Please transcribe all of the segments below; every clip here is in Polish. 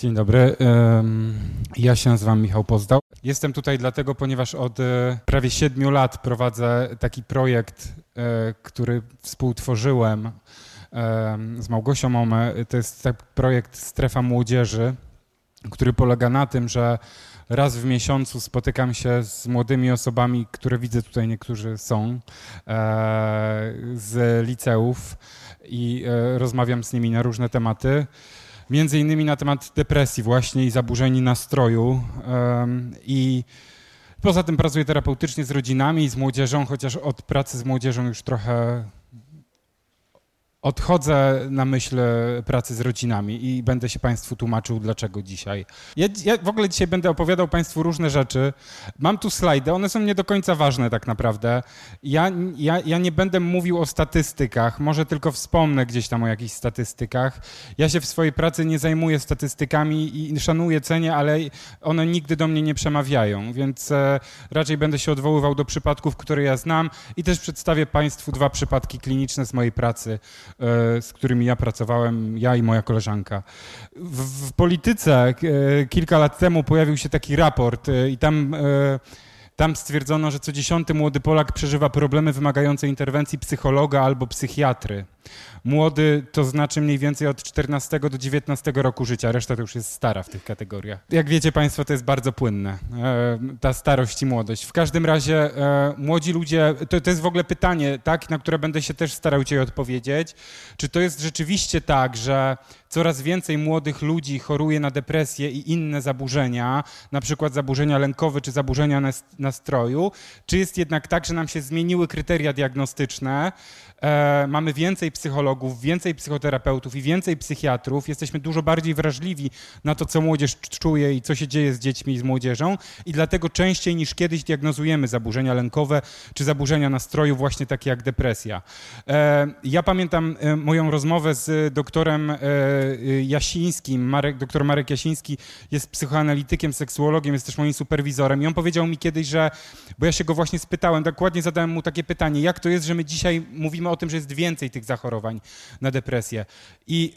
Dzień dobry. Ja się nazywam Michał Pozdał. Jestem tutaj dlatego, ponieważ od e, prawie siedmiu lat prowadzę taki projekt, e, który współtworzyłem z Małgosią Ome. To jest taki projekt Strefa Młodzieży, który polega na tym, że raz w miesiącu spotykam się z młodymi osobami, które widzę tutaj niektórzy są, e, z liceów i rozmawiam z nimi na różne tematy między innymi na temat depresji właśnie i zaburzeń nastroju. I poza tym pracuję terapeutycznie z rodzinami i z młodzieżą, chociaż od pracy z młodzieżą już trochę odchodzę na myśl pracy z rodzinami i będę się Państwu tłumaczył, dlaczego dzisiaj. Ja, ja, w ogóle dzisiaj będę opowiadał Państwu różne rzeczy. Mam tu slajdy, one są nie do końca ważne tak naprawdę. Ja, ja, ja nie będę mówił o statystykach, może tylko wspomnę gdzieś tam o jakichś statystykach. Ja się w swojej pracy nie zajmuję statystykami i szanuję, cenię, ale one nigdy do mnie nie przemawiają, więc e, raczej będę się odwoływał do przypadków, które ja znam i też przedstawię Państwu dwa przypadki kliniczne z mojej pracy z którymi ja pracowałem, ja i moja koleżanka. W, w polityce e, kilka lat temu pojawił się taki raport e, i tam tam stwierdzono, że co dziesiąty młody Polak przeżywa problemy wymagające interwencji psychologa albo psychiatry. Młody to znaczy mniej więcej od 14 do 19 roku życia, reszta to już jest stara w tych kategoriach. Jak wiecie Państwo, to jest bardzo płynne, e, ta starość i młodość. W każdym razie e, młodzi ludzie, to, to jest w ogóle pytanie, tak, na które będę się też starał Cię odpowiedzieć. Czy to jest rzeczywiście tak, że coraz więcej młodych ludzi choruje na depresję i inne zaburzenia, na przykład zaburzenia lękowe czy zaburzenia nastroju, czy jest jednak tak, że nam się zmieniły kryteria diagnostyczne, e, mamy więcej psychologów, więcej psychoterapeutów i więcej psychiatrów, jesteśmy dużo bardziej wrażliwi na to, co młodzież czuje i co się dzieje z dziećmi i z młodzieżą. I dlatego częściej niż kiedyś diagnozujemy zaburzenia lękowe czy zaburzenia nastroju właśnie takie jak depresja. E, ja pamiętam e, moją rozmowę z doktorem e, Jasińskim, Marek, doktor Marek Jasiński jest psychoanalitykiem, seksuologiem, jest też moim superwizorem. I on powiedział mi kiedyś, że, bo ja się go właśnie spytałem, dokładnie zadałem mu takie pytanie, jak to jest, że my dzisiaj mówimy o tym, że jest więcej tych zachorowań na depresję. I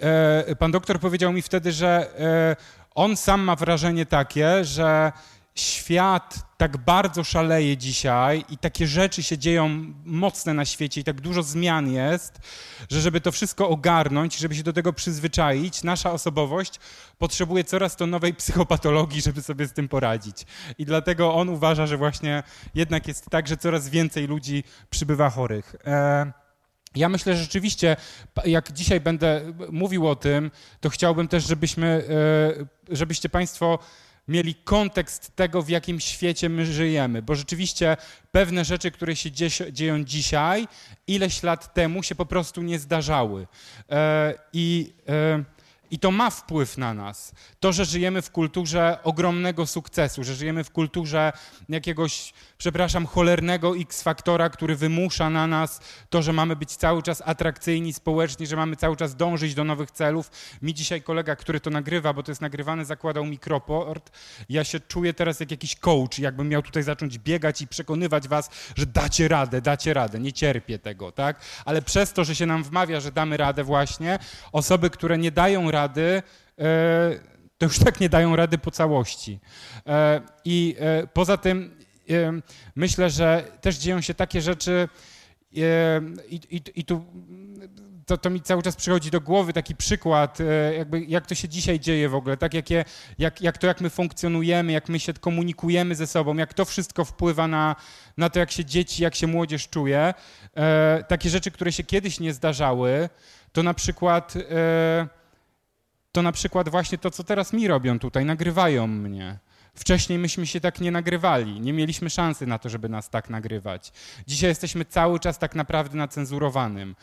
e, pan doktor powiedział mi wtedy, że e, on sam ma wrażenie takie, że świat tak bardzo szaleje dzisiaj i takie rzeczy się dzieją mocne na świecie i tak dużo zmian jest, że żeby to wszystko ogarnąć, żeby się do tego przyzwyczaić, nasza osobowość potrzebuje coraz to nowej psychopatologii, żeby sobie z tym poradzić. I dlatego on uważa, że właśnie jednak jest tak, że coraz więcej ludzi przybywa chorych. E ja myślę, że rzeczywiście, jak dzisiaj będę mówił o tym, to chciałbym też, żebyśmy, e, żebyście Państwo mieli kontekst tego, w jakim świecie my żyjemy, bo rzeczywiście pewne rzeczy, które się dzieją dzisiaj, ileś lat temu się po prostu nie zdarzały. E, I e, i to ma wpływ na nas. To, że żyjemy w kulturze ogromnego sukcesu, że żyjemy w kulturze jakiegoś, przepraszam, cholernego X-faktora, który wymusza na nas to, że mamy być cały czas atrakcyjni społecznie, że mamy cały czas dążyć do nowych celów. Mi dzisiaj kolega, który to nagrywa, bo to jest nagrywane, zakładał mikroport. Ja się czuję teraz jak jakiś coach, jakbym miał tutaj zacząć biegać i przekonywać was, że dacie radę, dacie radę. Nie cierpię tego, tak? Ale przez to, że się nam wmawia, że damy radę właśnie, osoby, które nie dają rady, rady, e, to już tak nie dają rady po całości. E, I e, poza tym myślę, że też dzieją się takie rzeczy, i, i, i tu to, to, mi cały czas przychodzi do głowy taki przykład, jakby jak to się dzisiaj dzieje w ogóle, tak jak, je, jak, jak to, jak my funkcjonujemy, jak my się komunikujemy ze sobą, jak to wszystko wpływa na, na to, jak się dzieci, jak się młodzież czuje. takie rzeczy, które się kiedyś nie zdarzały, to na przykład to na przykład właśnie to, co teraz mi robią tutaj, nagrywają mnie. Wcześniej myśmy się tak nie nagrywali, nie mieliśmy szansy na to, żeby nas tak nagrywać. Dzisiaj jesteśmy cały czas tak naprawdę na cenzurowanym.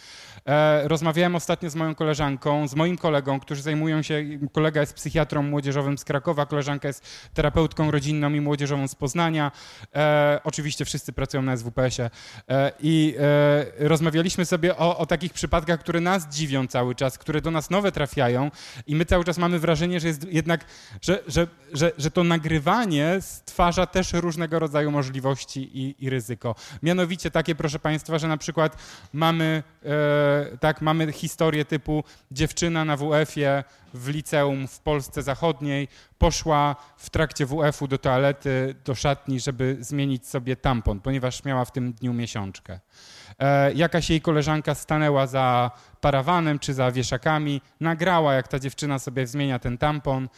E, rozmawiałem ostatnio z moją koleżanką, z moim kolegą, którzy zajmują się, kolega jest psychiatrą młodzieżowym z Krakowa, koleżanka jest terapeutką rodzinną i młodzieżową z Poznania. E, oczywiście wszyscy pracują na SWPS-ie. E, I e, rozmawialiśmy sobie o, o takich przypadkach, które nas dziwią cały czas, które do nas nowe trafiają i my cały czas mamy wrażenie, że jest jednak, że, że, że, że to nagrywanie wykrywanie stwarza też różnego rodzaju możliwości i, i ryzyko. Mianowicie takie, proszę Państwa, że na przykład mamy, e, tak, mamy historię typu dziewczyna na WF-ie w liceum w Polsce Zachodniej poszła w trakcie WF-u do toalety, do szatni, żeby zmienić sobie tampon, ponieważ miała w tym dniu miesiączkę. E, jakaś jej koleżanka stanęła za parawanem czy za wieszakami, nagrała, jak ta dziewczyna sobie zmienia ten tampon,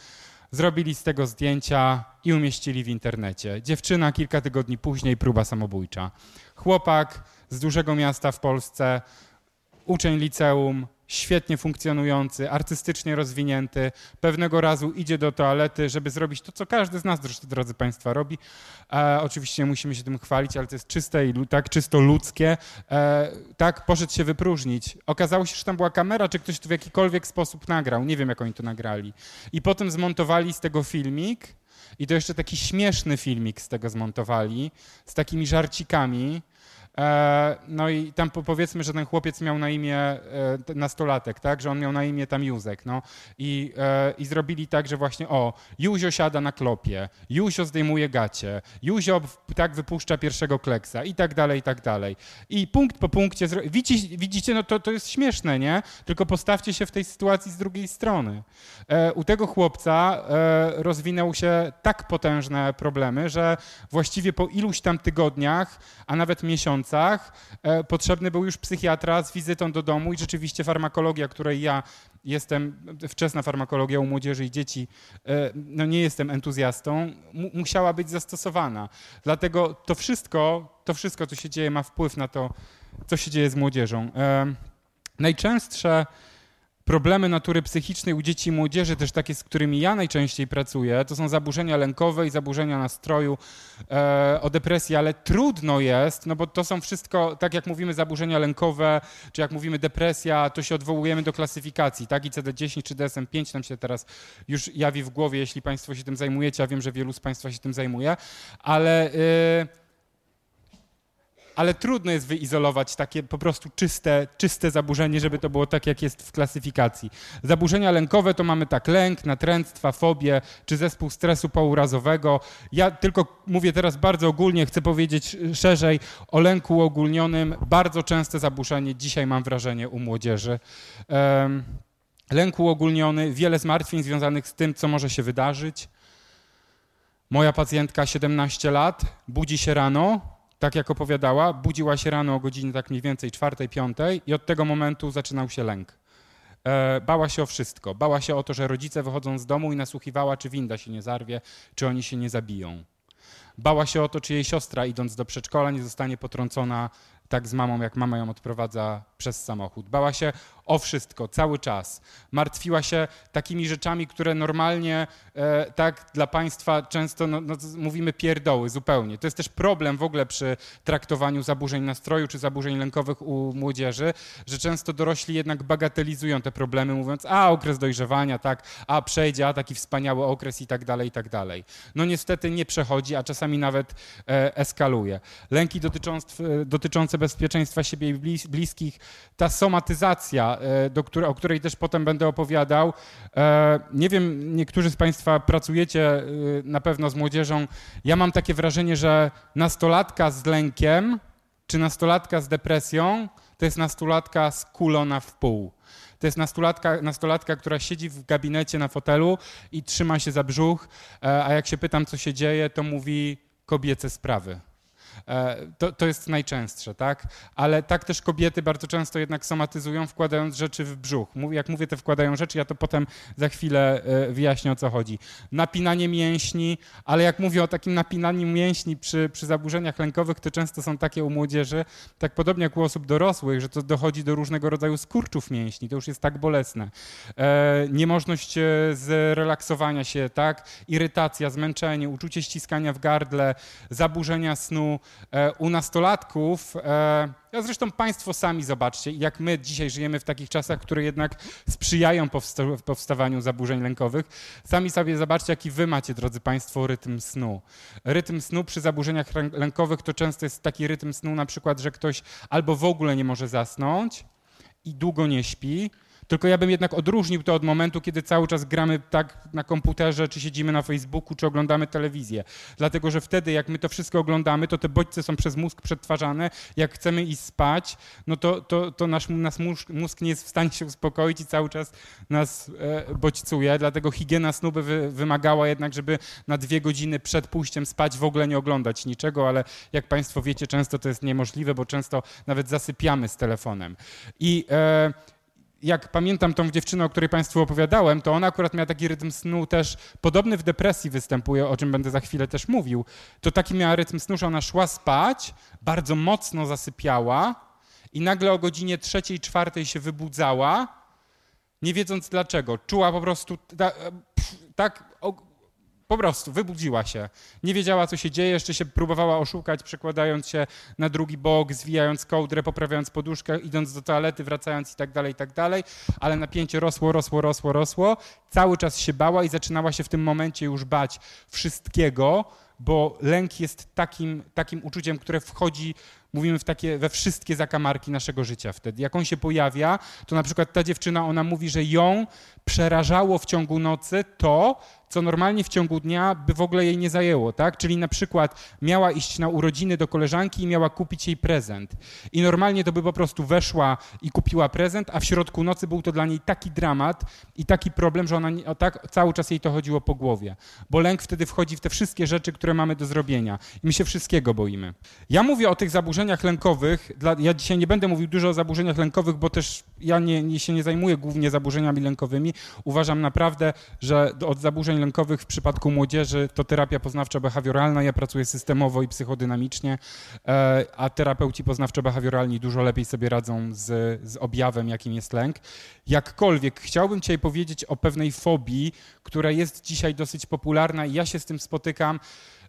zrobili z tego zdjęcia i umieścili w internecie. Dziewczyna kilka tygodni później, próba samobójcza. Chłopak z dużego miasta w Polsce, uczeń liceum, świetnie funkcjonujący, artystycznie rozwinięty, pewnego razu idzie do toalety, żeby zrobić to, co każdy z nas, drodzy Państwo, robi. E, oczywiście musimy się tym chwalić, ale to jest czyste i tak czysto ludzkie. E, tak, poszedł się wypróżnić. Okazało się, że tam była kamera, czy ktoś to w jakikolwiek sposób nagrał. Nie wiem, jak oni to nagrali. I potem zmontowali z tego filmik. I to jeszcze taki śmieszny filmik z tego zmontowali, z takimi żarcikami. E, no i tam powiedzmy, że ten chłopiec miał na imię e, nastolatek, tak, że on miał na imię tam Józek, no i, e, i zrobili tak, że właśnie o, Józio siada na klopie, Józio zdejmuje gacie, Józio tak wypuszcza pierwszego kleksa i tak dalej, i tak dalej. I punkt po punkcie, widzicie, widzicie no to, to jest śmieszne, nie? Tylko postawcie się w tej sytuacji z drugiej strony. U tego chłopca rozwinęły się tak potężne problemy, że właściwie po iluś tam tygodniach, a nawet miesiącach, miesiącach e, potrzebny był już psychiatra z wizytą do domu i rzeczywiście farmakologia, której ja jestem, wczesna farmakologia u młodzieży i dzieci, e, no nie jestem entuzjastą, musiała być zastosowana. Dlatego to wszystko, to wszystko, co się dzieje, ma wpływ na to, co się dzieje z młodzieżą. E, najczęstsze problemy natury psychicznej u dzieci i młodzieży, też takie, z którymi ja najczęściej pracuję, to są zaburzenia lękowe i zaburzenia nastroju, e, o depresji, ale trudno jest, no bo to są wszystko, tak jak mówimy zaburzenia lękowe, czy jak mówimy depresja, to się odwołujemy do klasyfikacji, tak? I CD10 czy DSM-5 nam się teraz już jawi w głowie, jeśli Państwo się tym zajmujecie, a wiem, że wielu z Państwa się tym zajmuje, ale... E, ale trudno jest wyizolować takie po prostu czyste, czyste zaburzenie, żeby to było tak, jak jest w klasyfikacji. Zaburzenia lękowe to mamy tak lęk, natręctwa, fobię, czy zespół stresu pourazowego. Ja tylko mówię teraz bardzo ogólnie, chcę powiedzieć szerzej o lęku uogólnionym. Bardzo częste zaburzenie dzisiaj mam wrażenie u młodzieży. Um, lęk uogólniony, wiele zmartwień związanych z tym, co może się wydarzyć. Moja pacjentka 17 lat, budzi się rano, tak jak opowiadała, budziła się rano o godzinie tak mniej więcej czwartej, piątej i od tego momentu zaczynał się lęk. E, bała się o wszystko. Bała się o to, że rodzice wychodzą z domu i nasłuchiwała, czy winda się nie zarwie, czy oni się nie zabiją. Bała się o to, czy jej siostra idąc do przedszkola nie zostanie potrącona tak z mamą, jak mama ją odprowadza przez samochód. Bała się o wszystko, cały czas. Martwiła się takimi rzeczami, które normalnie e, tak dla państwa często no, no, mówimy pierdoły zupełnie. To jest też problem w ogóle przy traktowaniu zaburzeń nastroju czy zaburzeń lękowych u młodzieży, że często dorośli jednak bagatelizują te problemy, mówiąc, a okres dojrzewania, tak, a przejdzie, a taki wspaniały okres i tak dalej, i tak dalej. No niestety nie przechodzi, a czasami nawet e, eskaluje. Lęki dotyczące, dotyczące bezpieczeństwa siebie i bliskich, ta somatyzacja, e, do której, o której też potem będę opowiadał. E, nie wiem, niektórzy z Państwa pracujecie e, na pewno z młodzieżą. Ja mam takie wrażenie, że nastolatka z lękiem czy nastolatka z depresją to jest nastolatka skulona w pół. To jest nastolatka, nastolatka, która siedzi w gabinecie na fotelu i trzyma się za brzuch, a jak się pytam, co się dzieje, to mówi kobiece sprawy. E, to, to jest najczęstsze, tak? Ale tak też kobiety bardzo często jednak somatyzują, wkładając rzeczy w brzuch. Jak mówię, te wkładają rzeczy, ja to potem za chwilę e, wyjaśnię, o co chodzi. Napinanie mięśni, ale jak mówię o takim napinaniu mięśni przy, przy zaburzeniach lękowych, to często są takie u młodzieży, tak podobnie jak u osób dorosłych, że to dochodzi do różnego rodzaju skurczów mięśni, to już jest tak bolesne. E, niemożność zrelaksowania się, tak? Irytacja, zmęczenie, uczucie ściskania w gardle, zaburzenia snu, u nastolatków, e, ja zresztą Państwo sami zobaczcie, jak my dzisiaj żyjemy w takich czasach, które jednak sprzyjają powsta powstawaniu zaburzeń lękowych. Sami sobie zobaczcie, jaki Wy macie, drodzy Państwo, rytm snu. Rytm snu przy zaburzeniach lękowych to często jest taki rytm snu, na przykład, że ktoś albo w ogóle nie może zasnąć i długo nie śpi, Tylko ja bym jednak odróżnił to od momentu, kiedy cały czas gramy tak na komputerze, czy siedzimy na Facebooku, czy oglądamy telewizję. Dlatego, że wtedy, jak my to wszystko oglądamy, to te bodźce są przez mózg przetwarzane. Jak chcemy iść spać, no to, to, to nasz, nasz mózg, mózg nie jest w stanie się uspokoić i cały czas nas e, bodźcuje. Dlatego higiena snu by wy, wymagała jednak, żeby na dwie godziny przed pójściem spać w ogóle nie oglądać niczego, ale jak Państwo wiecie, często to jest niemożliwe, bo często nawet zasypiamy z telefonem. I e, jak pamiętam tą dziewczynę, o której Państwu opowiadałem, to ona akurat miała taki rytm snu też podobny w depresji występuje, o czym będę za chwilę też mówił. To taki miała rytm snu, że ona szła spać, bardzo mocno zasypiała i nagle o godzinie trzeciej, czwartej się wybudzała, nie wiedząc dlaczego. Czuła po prostu tak po prostu wybudziła się. Nie wiedziała, co się dzieje, jeszcze się próbowała oszukać, przekładając się na drugi bok, zwijając kołdrę, poprawiając poduszkę, idąc do toalety, wracając i tak dalej, i tak dalej. Ale napięcie rosło, rosło, rosło, rosło. Cały czas się bała i zaczynała się w tym momencie już bać wszystkiego, bo lęk jest takim, takim uczuciem, które wchodzi mówimy w takie, we wszystkie zakamarki naszego życia wtedy. Jak on się pojawia, to na przykład ta dziewczyna, ona mówi, że ją przerażało w ciągu nocy to, co normalnie w ciągu dnia by w ogóle jej nie zajęło, tak? Czyli na przykład miała iść na urodziny do koleżanki i miała kupić jej prezent. I normalnie to by po prostu weszła i kupiła prezent, a w środku nocy był to dla niej taki dramat i taki problem, że ona o tak cały czas jej to chodziło po głowie. Bo lęk wtedy wchodzi w te wszystkie rzeczy, które mamy do zrobienia. I my się wszystkiego boimy. Ja mówię o tych zaburzeniach lękowych. Dla, ja dzisiaj nie będę mówił dużo o zaburzeniach lękowych, bo też ja nie, nie, się nie zajmuję głównie zaburzeniami lękowymi. Uważam naprawdę, że od zaburzeń lękowych w przypadku młodzieży to terapia poznawczo-behawioralna. Ja pracuję systemowo i psychodynamicznie, e, a terapeuci poznawczo-behawioralni dużo lepiej sobie radzą z, z objawem, jakim jest lęk. Jakkolwiek chciałbym dzisiaj powiedzieć o pewnej fobii, która jest dzisiaj dosyć popularna i ja się z tym spotykam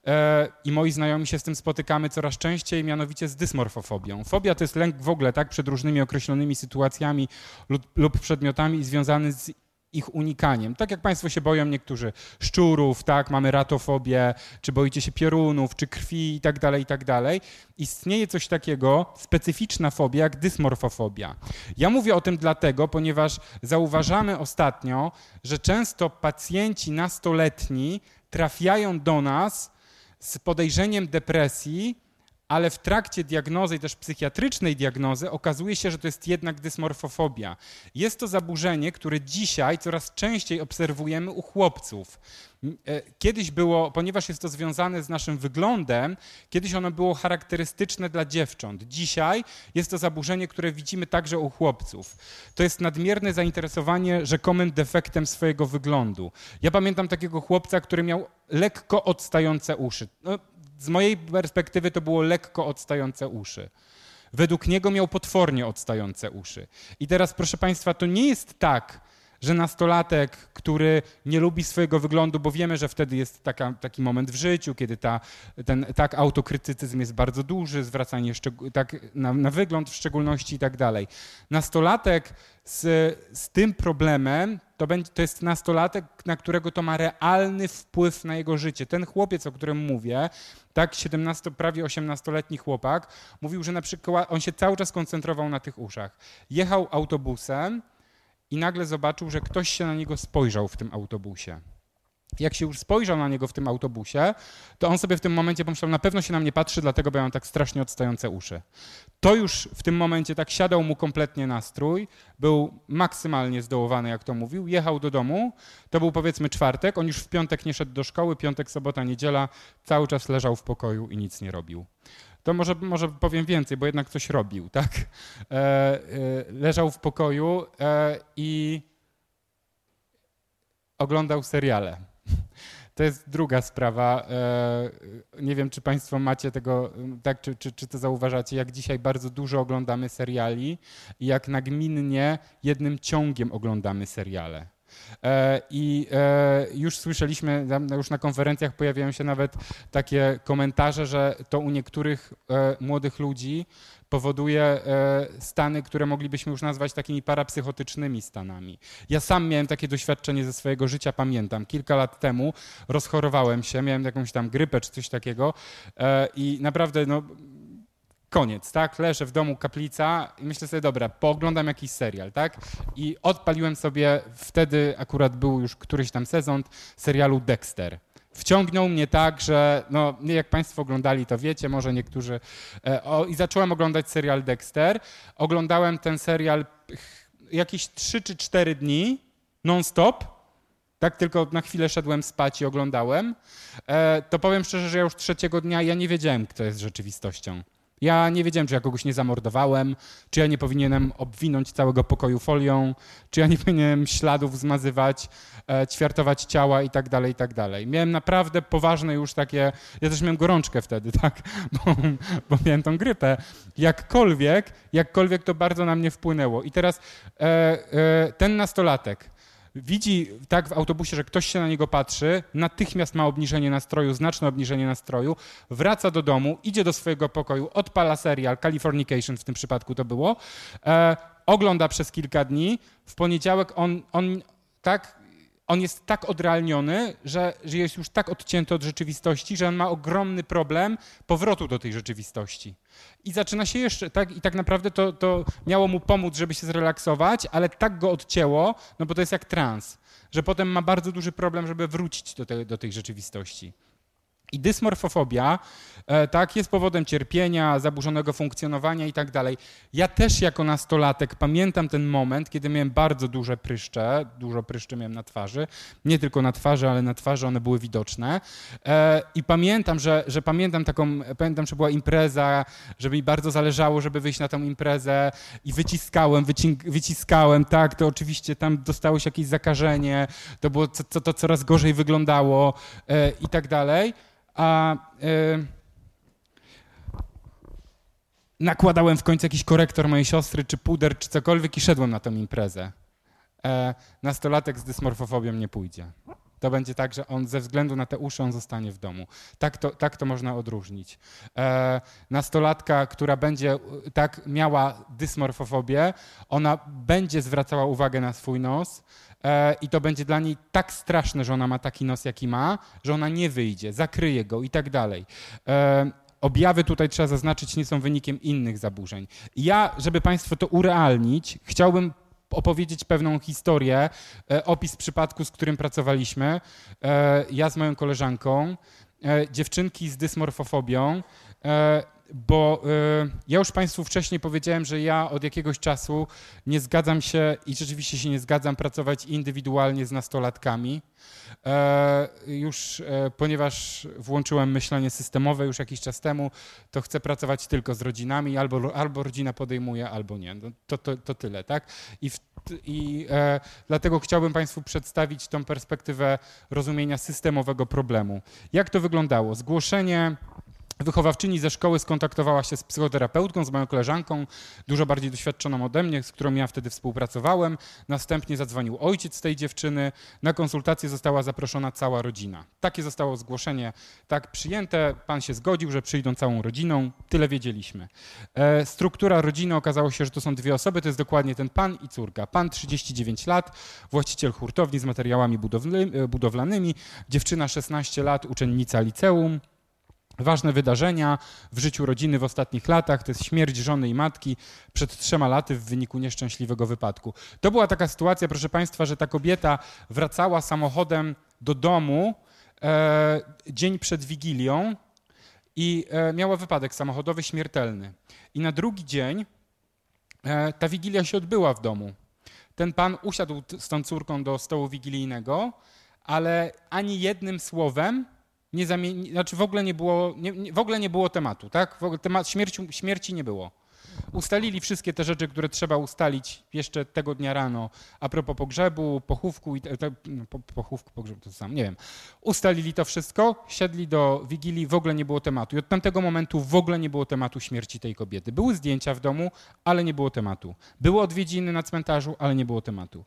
e, i moi znajomi się z tym spotykamy coraz częściej, mianowicie z dysmorfofobią. Fobia to jest lęk w ogóle, tak, przed różnymi określonymi sytuacjami lub, lub przedmiotami związany z ich unikaniem. Tak jak Państwo się boją niektórzy szczurów, tak, mamy ratofobię, czy boicie się piorunów, czy krwi i tak dalej, i tak dalej. Istnieje coś takiego, specyficzna fobia, jak dysmorfofobia. Ja mówię o tym dlatego, ponieważ zauważamy ostatnio, że często pacjenci nastoletni trafiają do nas z podejrzeniem depresji, ale w trakcie diagnozy i też psychiatrycznej diagnozy okazuje się, że to jest jednak dysmorfofobia. Jest to zaburzenie, które dzisiaj coraz częściej obserwujemy u chłopców. E, kiedyś było, ponieważ jest to związane z naszym wyglądem, kiedyś ono było charakterystyczne dla dziewcząt. Dzisiaj jest to zaburzenie, które widzimy także u chłopców. To jest nadmierne zainteresowanie rzekomym defektem swojego wyglądu. Ja pamiętam takiego chłopca, który miał lekko odstające uszy. No, z mojej perspektywy to było lekko odstające uszy. Według niego miał potwornie odstające uszy. I teraz, proszę Państwa, to nie jest tak, że nastolatek, który nie lubi swojego wyglądu, bo wiemy, że wtedy jest taka, taki moment w życiu, kiedy ta, ten tak autokrytycyzm jest bardzo duży, zwracanie tak na, na, wygląd w szczególności i tak dalej. Nastolatek z, z tym problemem to, będzie, to jest nastolatek, na którego to ma realny wpływ na jego życie. Ten chłopiec, o którym mówię, tak 17, prawie 18-letni chłopak, mówił, że na przykład on się cały czas koncentrował na tych uszach. Jechał autobusem, i nagle zobaczył, że ktoś się na niego spojrzał w tym autobusie. Jak się już spojrzał na niego w tym autobusie, to on sobie w tym momencie pomyślał, na pewno się na mnie patrzy, dlatego bo ja mam tak strasznie odstające uszy. To już w tym momencie tak siadał mu kompletnie nastrój, był maksymalnie zdołowany, jak to mówił, jechał do domu, to był powiedzmy czwartek, on już w piątek nie szedł do szkoły, piątek, sobota, niedziela, cały czas leżał w pokoju i nic nie robił to może, może powiem więcej, bo jednak coś robił, tak? E, e, leżał w pokoju e, i oglądał seriale. To jest druga sprawa. Nie wiem, czy Państwo macie tego, tak, czy, czy, czy to zauważacie, jak dzisiaj bardzo dużo oglądamy seriali i jak nagminnie jednym ciągiem oglądamy seriale. E, I e, już słyszeliśmy, już na konferencjach pojawiają się nawet takie komentarze, że to u niektórych e, młodych ludzi powoduje stany, które moglibyśmy już nazwać takimi parapsychotycznymi stanami. Ja sam miałem takie doświadczenie ze swojego życia, pamiętam. Kilka lat temu rozchorowałem się, miałem jakąś tam grypę czy coś takiego i naprawdę no, koniec, tak? Leżę w domu, kaplica i myślę sobie, dobra, pooglądam jakiś serial, tak? I odpaliłem sobie, wtedy akurat był już któryś tam sezon serialu Dexter. Wciągnął mnie tak, że no, jak Państwo oglądali, to wiecie, może niektórzy. E, o, I zacząłem oglądać serial Dexter. Oglądałem ten serial jakieś 3 czy 4 dni non-stop. Tak, tylko na chwilę szedłem spać i oglądałem. E, to powiem szczerze, że ja już trzeciego dnia ja nie wiedziałem, kto jest rzeczywistością. Ja nie wiedziałem, czy ja kogoś nie zamordowałem, czy ja nie powinienem obwinąć całego pokoju folią, czy ja nie powinienem śladów zmazywać, e, ćwiartować ciała i tak dalej, i tak dalej. Miałem naprawdę poważne już takie, ja też miałem gorączkę wtedy, tak, bo, bo miałem tą grypę. Jakkolwiek, jakkolwiek to bardzo na mnie wpłynęło. I teraz e, e, ten nastolatek, widzi tak w autobusie, że ktoś się na niego patrzy, natychmiast ma obniżenie nastroju, znaczne obniżenie nastroju, wraca do domu, idzie do swojego pokoju, odpala serial, Californication w tym przypadku to było, e, ogląda przez kilka dni, w poniedziałek on, on tak on jest tak odrealniony, że, że jest już tak odcięty od rzeczywistości, że on ma ogromny problem powrotu do tej rzeczywistości. I zaczyna się jeszcze, tak, i tak naprawdę to, to miało mu pomóc, żeby się zrelaksować, ale tak go odcięło, no bo to jest jak trans, że potem ma bardzo duży problem, żeby wrócić do, te, do tej rzeczywistości. I dysmorfofobia e, tak, jest powodem cierpienia, zaburzonego funkcjonowania i tak dalej. Ja też jako nastolatek pamiętam ten moment, kiedy miałem bardzo duże pryszcze, dużo pryszczy miałem na twarzy, nie tylko na twarzy, ale na twarzy one były widoczne. E, I pamiętam, że, że pamiętam taką, pamiętam, że była impreza, że mi bardzo zależało, żeby wyjść na tę imprezę i wyciskałem, wyciskałem, tak, to oczywiście tam dostało się jakieś zakażenie, to było, co, to coraz gorzej wyglądało e, i tak dalej a y, nakładałem w końcu jakiś korektor mojej siostry, czy puder, czy cokolwiek i szedłem na tę imprezę. E, nastolatek z dysmorfofobią nie pójdzie. To będzie tak, że on ze względu na te uszy on zostanie w domu. Tak to, tak to można odróżnić. E, nastolatka, która będzie tak miała dysmorfofobię, ona będzie zwracała uwagę na swój nos, E, i to będzie dla niej tak straszne, że ona ma taki nos, jaki ma, że ona nie wyjdzie, zakryje go i tak dalej. E, objawy tutaj trzeba zaznaczyć, nie są wynikiem innych zaburzeń. Ja, żeby Państwu to urealnić, chciałbym opowiedzieć pewną historię, e, opis przypadku, z którym pracowaliśmy. Ja z moją koleżanką, dziewczynki z dysmorfofobią bo y, ja już Państwu wcześniej powiedziałem, że ja od jakiegoś czasu nie zgadzam się i rzeczywiście się nie zgadzam pracować indywidualnie z nastolatkami. E, już e, ponieważ włączyłem myślenie systemowe już jakiś czas temu, to chcę pracować tylko z rodzinami, albo, albo rodzina podejmuje, albo nie. No, to, to, to tyle, tak? I, w, i dlatego chciałbym Państwu przedstawić tą perspektywę rozumienia systemowego problemu. Jak to wyglądało? Zgłoszenie Wychowawczyni ze szkoły skontaktowała się z psychoterapeutką, z moją koleżanką, dużo bardziej doświadczoną ode mnie, z którą ja wtedy współpracowałem. Następnie zadzwonił ojciec tej dziewczyny. Na konsultację została zaproszona cała rodzina. Takie zostało zgłoszenie tak przyjęte. Pan się zgodził, że przyjdą całą rodziną. Tyle wiedzieliśmy. E, struktura rodziny okazało się, że to są dwie osoby. To jest dokładnie ten pan i córka. Pan 39 lat, właściciel hurtowni z materiałami budowlanymi. Dziewczyna 16 lat, uczennica liceum. Ważne wydarzenia w życiu rodziny w ostatnich latach to jest śmierć żony i matki przed trzema laty w wyniku nieszczęśliwego wypadku. To była taka sytuacja, proszę Państwa, że ta kobieta wracała samochodem do domu e, dzień przed Wigilią i e, miała wypadek samochodowy śmiertelny. I na drugi dzień e, ta Wigilia się odbyła w domu. Ten pan usiadł z tą córką do stołu wigilijnego, ale ani jednym słowem nie zamieni, znaczy w ogóle nie było, nie, w ogóle nie było tematu, tak? W ogóle temat śmierci, śmierci nie było. Ustalili wszystkie te rzeczy, które trzeba ustalić jeszcze tego dnia rano a propos pogrzebu, pochówku, i te, no, po, pochówku, pogrzebu to sam, nie wiem. Ustalili to wszystko, siedli do Wigilii, w ogóle nie było tematu. I od tamtego momentu w ogóle nie było tematu śmierci tej kobiety. Były zdjęcia w domu, ale nie było tematu. Były odwiedziny na cmentarzu, ale nie było tematu.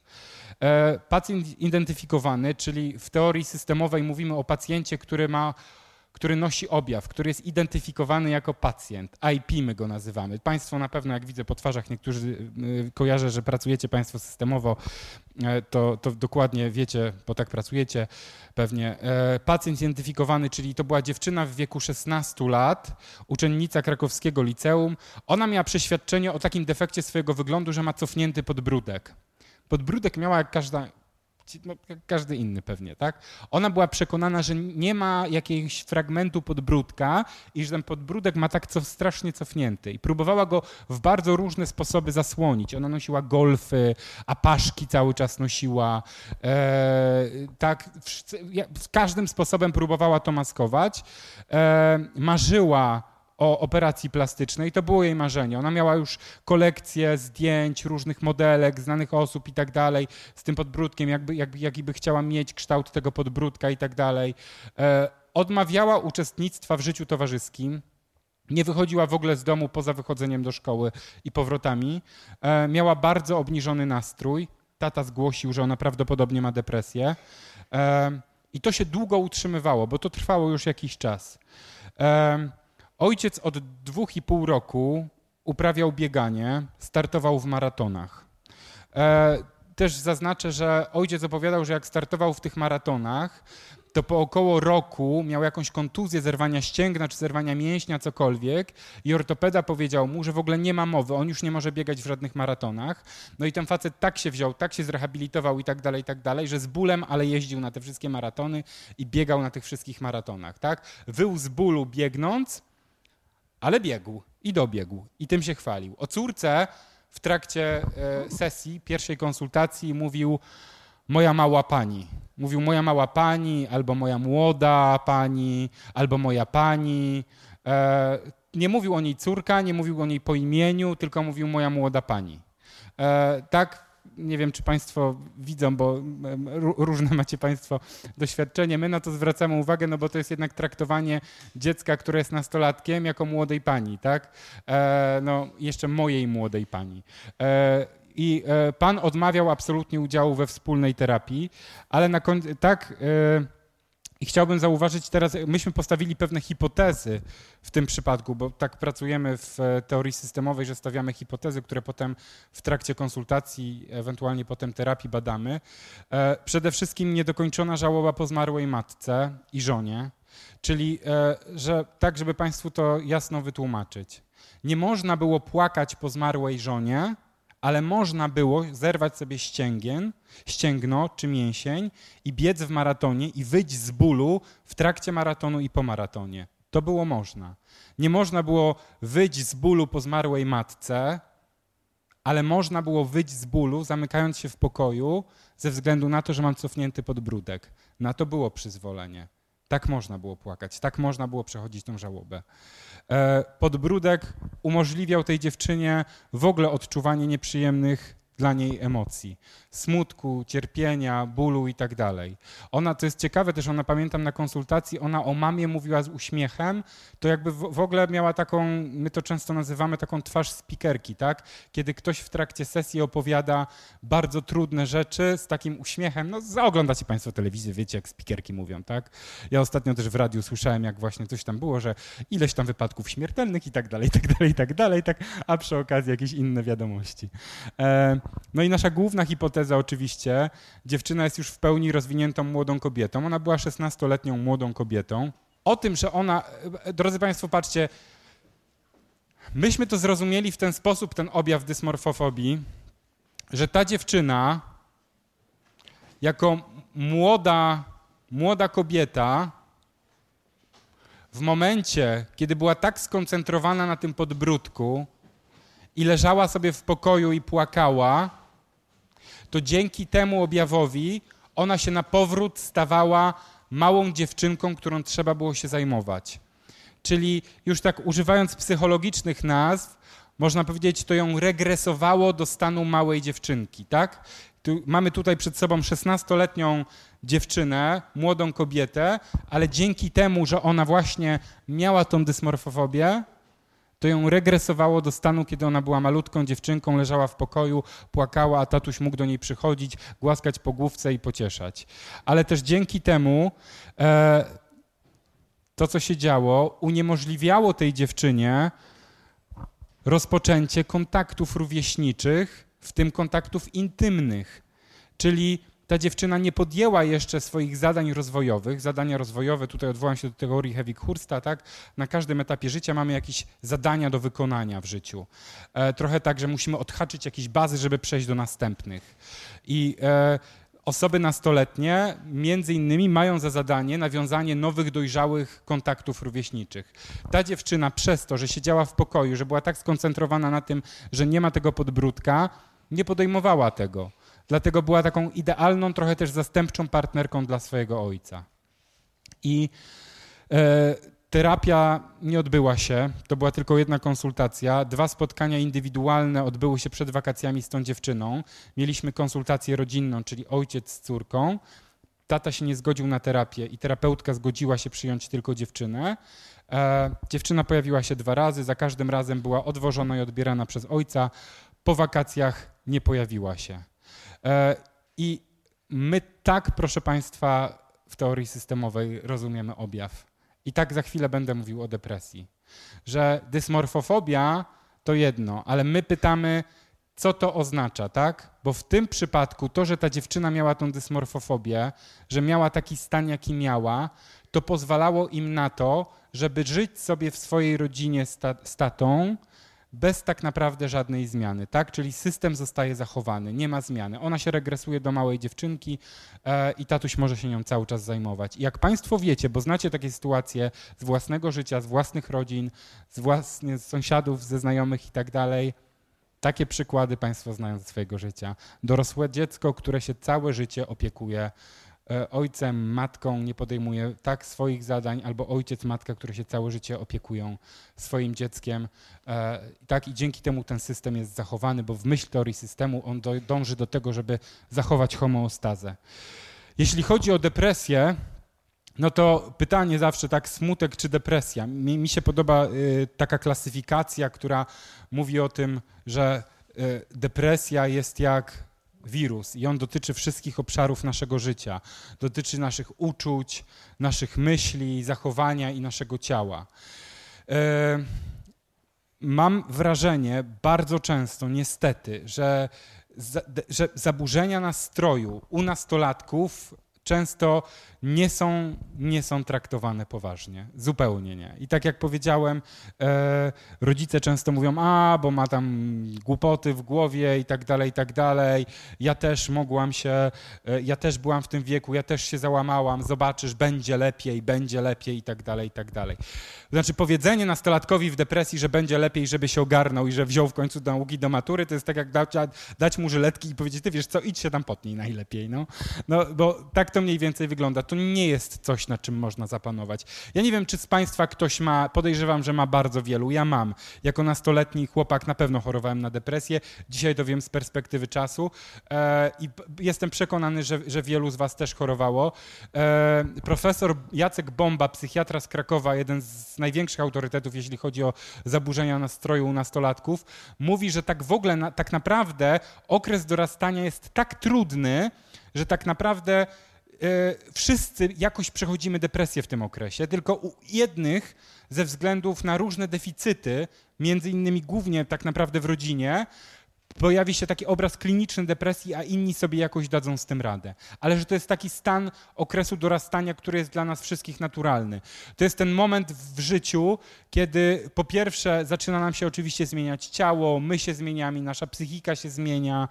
E, pacjent identyfikowany, czyli w teorii systemowej mówimy o pacjencie, który ma który nosi objaw, który jest identyfikowany jako pacjent. IP my go nazywamy. Państwo na pewno, jak widzę po twarzach, niektórzy y, kojarzę, że pracujecie Państwo systemowo, e, to, to dokładnie wiecie, bo tak pracujecie pewnie. E, pacjent identyfikowany, czyli to była dziewczyna w wieku 16 lat, uczennica krakowskiego liceum. Ona miała przeświadczenie o takim defekcie swojego wyglądu, że ma cofnięty podbródek. Podbródek miała jak każda no, każdy inny pewnie, tak? Ona była przekonana, że nie ma jakiegoś fragmentu podbródka i że ten podbródek ma tak co, strasznie cofnięty i próbowała go w bardzo różne sposoby zasłonić. Ona nosiła golfy, apaszki cały czas nosiła, e, tak, w, każdym sposobem próbowała to maskować. E, marzyła o operacji plastycznej. To było jej marzenie. Ona miała już kolekcję zdjęć, różnych modelek, znanych osób i tak dalej, z tym podbródkiem, jakby, jakby, jaki by chciała mieć kształt tego podbródka i tak dalej. E, odmawiała uczestnictwa w życiu towarzyskim. Nie wychodziła w ogóle z domu poza wychodzeniem do szkoły i powrotami. E, miała bardzo obniżony nastrój. Tata zgłosił, że ona prawdopodobnie ma depresję. E, I to się długo utrzymywało, bo to trwało już jakiś czas. Ojciec od dwóch i pół roku uprawiał bieganie, startował w maratonach. E, też zaznaczę, że ojciec opowiadał, że jak startował w tych maratonach, to po około roku miał jakąś kontuzję zerwania ścięgna czy zerwania mięśnia, cokolwiek i ortopeda powiedział mu, że w ogóle nie ma mowy, on już nie może biegać w żadnych maratonach. No i ten facet tak się wziął, tak się zrehabilitował i tak dalej, i tak dalej, że z bólem, ale jeździł na te wszystkie maratony i biegał na tych wszystkich maratonach, tak? Wył z bólu biegnąc, ale biegł i dobiegł i tym się chwalił. O córce w trakcie e, sesji, pierwszej konsultacji mówił moja mała pani. Mówił moja mała pani, albo moja młoda pani, albo moja pani. E, nie mówił o niej córka, nie mówił o niej po imieniu, tylko mówił moja młoda pani. E, tak nie wiem, czy Państwo widzą, bo różne macie Państwo doświadczenie. My na to zwracamy uwagę, no bo to jest jednak traktowanie dziecka, które jest nastolatkiem, jako młodej pani, tak? E, no, jeszcze mojej młodej pani. E, I e, pan odmawiał absolutnie udziału we wspólnej terapii, ale na końcu, tak. I chciałbym zauważyć teraz, myśmy postawili pewne hipotezy w tym przypadku, bo tak pracujemy w e, teorii systemowej, że stawiamy hipotezy, które potem w trakcie konsultacji, ewentualnie potem terapii badamy. E, przede wszystkim niedokończona żałoba po zmarłej matce i żonie, czyli e, że tak, żeby Państwu to jasno wytłumaczyć. Nie można było płakać po zmarłej żonie, ale można było zerwać sobie ścięgien, ścięgno czy mięsień i biec w maratonie i wyjść z bólu w trakcie maratonu i po maratonie. To było można. Nie można było wyjść z bólu po zmarłej matce, ale można było wyjść z bólu, zamykając się w pokoju, ze względu na to, że mam cofnięty podbródek. Na to było przyzwolenie. Tak można było płakać, tak można było przechodzić tą żałobę. E, podbródek umożliwiał tej dziewczynie w ogóle odczuwanie nieprzyjemnych dla niej emocji, smutku, cierpienia, bólu i tak dalej. Ona, to jest ciekawe też, ona pamiętam na konsultacji, ona o mamie mówiła z uśmiechem, to jakby w, w ogóle miała taką, my to często nazywamy taką twarz spikerki, tak? Kiedy ktoś w trakcie sesji opowiada bardzo trudne rzeczy z takim uśmiechem, no zaoglądacie Państwo telewizję, wiecie jak spikerki mówią, tak? Ja ostatnio też w radiu słyszałem, jak właśnie coś tam było, że ileś tam wypadków śmiertelnych i tak dalej, i tak dalej, i tak dalej, tak, a przy okazji jakieś inne wiadomości. E, no i nasza główna hipoteza oczywiście, dziewczyna jest już w pełni rozwiniętą młodą kobietą. Ona była 16-letnią młodą kobietą. O tym, że ona, drodzy Państwo, patrzcie, myśmy to zrozumieli w ten sposób, ten objaw dysmorfofobii, że ta dziewczyna jako młoda, młoda kobieta w momencie, kiedy była tak skoncentrowana na tym podbródku, i leżała sobie w pokoju i płakała, to dzięki temu objawowi ona się na powrót stawała małą dziewczynką, którą trzeba było się zajmować. Czyli już tak używając psychologicznych nazw, można powiedzieć, to ją regresowało do stanu małej dziewczynki, tak? Tu, mamy tutaj przed sobą 16-letnią dziewczynę, młodą kobietę, ale dzięki temu, że ona właśnie miała tą dysmorfofobię, to ją regresowało do stanu, kiedy ona była malutką dziewczynką, leżała w pokoju, płakała, a tatuś mógł do niej przychodzić, głaskać po główce i pocieszać. Ale też dzięki temu e, to, co się działo, uniemożliwiało tej dziewczynie rozpoczęcie kontaktów rówieśniczych, w tym kontaktów intymnych. Czyli ta dziewczyna nie podjęła jeszcze swoich zadań rozwojowych. Zadania rozwojowe, tutaj odwołam się do teorii Hewig-Hursta, tak? Na każdym etapie życia mamy jakieś zadania do wykonania w życiu. E, trochę tak, że musimy odhaczyć jakieś bazy, żeby przejść do następnych. I e, osoby nastoletnie między innymi mają za zadanie nawiązanie nowych, dojrzałych kontaktów rówieśniczych. Ta dziewczyna przez to, że siedziała w pokoju, że była tak skoncentrowana na tym, że nie ma tego podbródka, nie podejmowała tego. Dlatego była taką idealną, trochę też zastępczą partnerką dla swojego ojca. I e, terapia nie odbyła się, to była tylko jedna konsultacja. Dwa spotkania indywidualne odbyły się przed wakacjami z tą dziewczyną. Mieliśmy konsultację rodzinną, czyli ojciec z córką. Tata się nie zgodził na terapię i terapeutka zgodziła się przyjąć tylko dziewczynę. E, dziewczyna pojawiła się dwa razy, za każdym razem była odwożona i odbierana przez ojca. Po wakacjach nie pojawiła się. E, I my tak, proszę Państwa, w teorii systemowej rozumiemy objaw. I tak za chwilę będę mówił o depresji. Że dysmorfofobia to jedno, ale my pytamy, co to oznacza, tak? Bo w tym przypadku to, że ta dziewczyna miała tą dysmorfofobię, że miała taki stan, jaki miała, to pozwalało im na to, żeby żyć sobie w swojej rodzinie z tatą, bez tak naprawdę żadnej zmiany, tak? Czyli system zostaje zachowany, nie ma zmiany. Ona się regresuje do małej dziewczynki e, i tatuś może się nią cały czas zajmować. I jak Państwo wiecie, bo znacie takie sytuacje z własnego życia, z własnych rodzin, z własnych sąsiadów, ze znajomych i tak dalej, takie przykłady Państwo znają ze swojego życia. Dorosłe dziecko, które się całe życie opiekuje ojcem, matką nie podejmuje tak swoich zadań, albo ojciec, matka, które się całe życie opiekują swoim dzieckiem. E, tak i dzięki temu ten system jest zachowany, bo w myśl teorii systemu on dąży do tego, żeby zachować homeostazę. Jeśli chodzi o depresję, no to pytanie zawsze tak, smutek czy depresja. Mi, mi się podoba y, taka klasyfikacja, która mówi o tym, że y, depresja jest jak wirus i on dotyczy wszystkich obszarów naszego życia. Dotyczy naszych uczuć, naszych myśli, zachowania i naszego ciała. E, mam wrażenie bardzo często, niestety, że, że zaburzenia nastroju u nastolatków często nie są, nie są traktowane poważnie. Zupełnie nie. I tak jak powiedziałem, e, rodzice często mówią, a, bo ma tam głupoty w głowie i tak dalej, i tak dalej. Ja też mogłam się, e, ja też byłam w tym wieku, ja też się załamałam, zobaczysz, będzie lepiej, będzie lepiej i tak dalej, i tak dalej. Znaczy powiedzenie nastolatkowi w depresji, że będzie lepiej, żeby się ogarnął i że wziął w końcu nauki do matury, to jest tak jak dać, dać mu żyletki i powiedzieć, ty wiesz co, idź się tam potnij najlepiej, no. No, bo tak to mniej więcej wygląda. To nie jest coś, na czym można zapanować. Ja nie wiem, czy z Państwa ktoś ma, podejrzewam, że ma bardzo wielu. Ja mam. Jako nastoletni chłopak na pewno chorowałem na depresję. Dzisiaj to wiem z perspektywy czasu e, i jestem przekonany, że, że wielu z Was też chorowało. E, profesor Jacek Bomba, psychiatra z Krakowa, jeden z największych autorytetów, jeśli chodzi o zaburzenia nastroju u nastolatków, mówi, że tak w ogóle, na, tak naprawdę okres dorastania jest tak trudny, że tak naprawdę wszyscy jakoś przechodzimy depresję w tym okresie, tylko u jednych ze względów na różne deficyty, między innymi głównie tak naprawdę w rodzinie, pojawi się taki obraz kliniczny depresji, a inni sobie jakoś dadzą z tym radę. Ale że to jest taki stan okresu dorastania, który jest dla nas wszystkich naturalny. To jest ten moment w życiu, kiedy po pierwsze zaczyna nam się oczywiście zmieniać ciało, my się zmieniamy, nasza psychika się zmienia.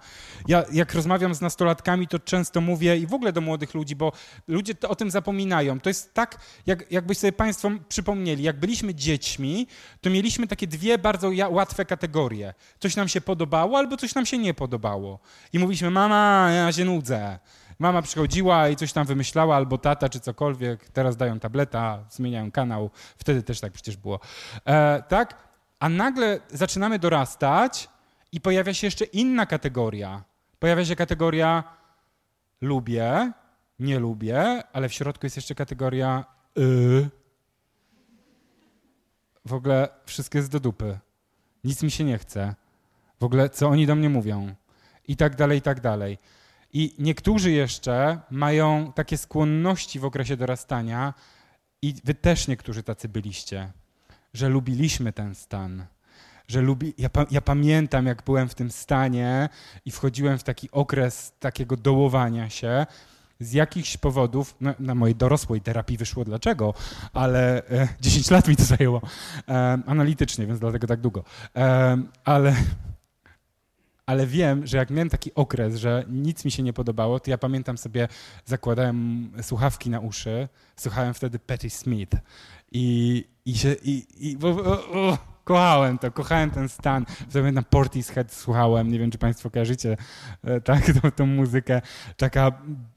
Ja jak rozmawiam z nastolatkami, to często mówię i w ogóle do młodych ludzi, bo ludzie o tym zapominają. To jest tak, jak, jakbyś sobie Państwo przypomnieli, jak byliśmy dziećmi, to mieliśmy takie dwie bardzo łatwe kategorie. Coś nam się podobało albo coś nam się nie podobało. I mówiliśmy, mama, ja się nudzę. Mama przychodziła i coś tam wymyślała, albo tata, czy cokolwiek. Teraz dają tableta, zmieniają kanał. Wtedy też tak przecież było. E, tak? A nagle zaczynamy dorastać i pojawia się jeszcze inna kategoria. Pojawia się kategoria lubię, nie lubię, ale w środku jest jeszcze kategoria y. W ogóle wszystko jest do dupy. Nic mi się nie chce. W ogóle co oni do mnie mówią. I tak dalej, i tak dalej. I niektórzy jeszcze mają takie skłonności w okresie dorastania, i wy też niektórzy tacy byliście, że lubiliśmy ten stan. Że lubi, ja, ja pamiętam, jak byłem w tym stanie i wchodziłem w taki okres takiego dołowania się, z jakichś powodów, na, na, mojej dorosłej terapii wyszło dlaczego, ale e, 10 lat mi to zajęło e, analitycznie, więc dlatego tak długo. E, ale, ale wiem, że jak miałem taki okres, że nic mi się nie podobało, to ja pamiętam sobie, zakładałem słuchawki na uszy, słuchałem wtedy Patti Smith i, i się, i, i bo, o, o, kochałem to, kochałem ten stan. Pamiętam Portishead słuchałem, nie wiem, czy państwo kojarzycie e, tak, tą, tą muzykę. Taka,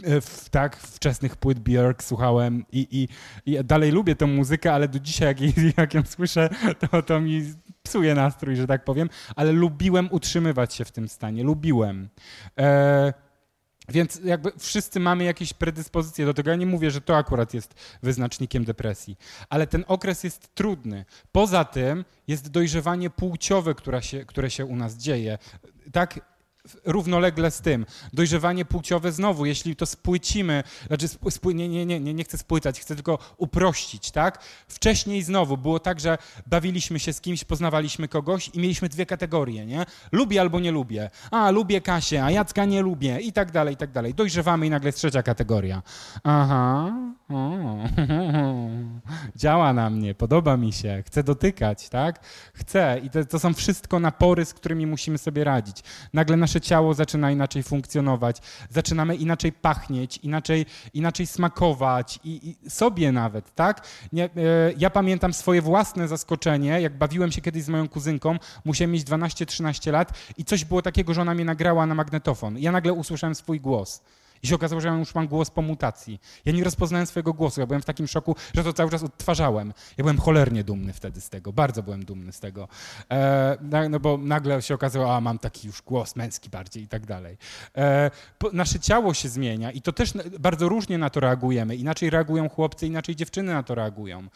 e, w, tak, wczesnych płyt Björk słuchałem i, i, i dalej lubię tę muzykę, ale do dzisiaj, jak, jak ją słyszę, to, to mi psuje nastrój, że tak powiem, ale lubiłem utrzymywać się w tym stanie, lubiłem. E, więc jakby wszyscy mamy jakieś predyspozycje do tego. Ja nie mówię, że to akurat jest wyznacznikiem depresji, ale ten okres jest trudny. Poza tym jest dojrzewanie płciowe, które się, które się u nas dzieje. Tak równolegle z tym. Dojrzewanie płciowe znowu, jeśli to spłycimy, znaczy spły, nie, nie, nie, nie chcę spłytać, chcę tylko uprościć, tak? Wcześniej znowu było tak, że bawiliśmy się z kimś, poznawaliśmy kogoś i mieliśmy dwie kategorie, nie? Lubię albo nie lubię. A, lubię Kasię, a Jacka nie lubię i tak dalej, i tak dalej. Dojrzewamy i nagle jest trzecia kategoria. Aha, działa na mnie, podoba mi się, chcę dotykać, tak? Chcę i to, to są wszystko napory, z którymi musimy sobie radzić. Nagle nasze ciało zaczyna inaczej funkcjonować, zaczynamy inaczej pachnieć, inaczej, inaczej smakować i, i sobie nawet, tak? Nie, e, ja pamiętam swoje własne zaskoczenie, jak bawiłem się kiedyś z moją kuzynką, musiałem mieć 12-13 lat i coś było takiego, że ona mnie nagrała na magnetofon. Ja nagle usłyszałem swój głos. I się okazało, że ja już mam głos po mutacji. Ja nie rozpoznałem swojego głosu. Ja byłem w takim szoku, że to cały czas odtwarzałem. Ja byłem cholernie dumny wtedy z tego. Bardzo byłem dumny z tego. E, no bo nagle się okazało, a mam taki już głos męski bardziej i tak dalej. E, nasze ciało się zmienia i to też bardzo różnie na to reagujemy. Inaczej reagują chłopcy, inaczej dziewczyny na to reagują.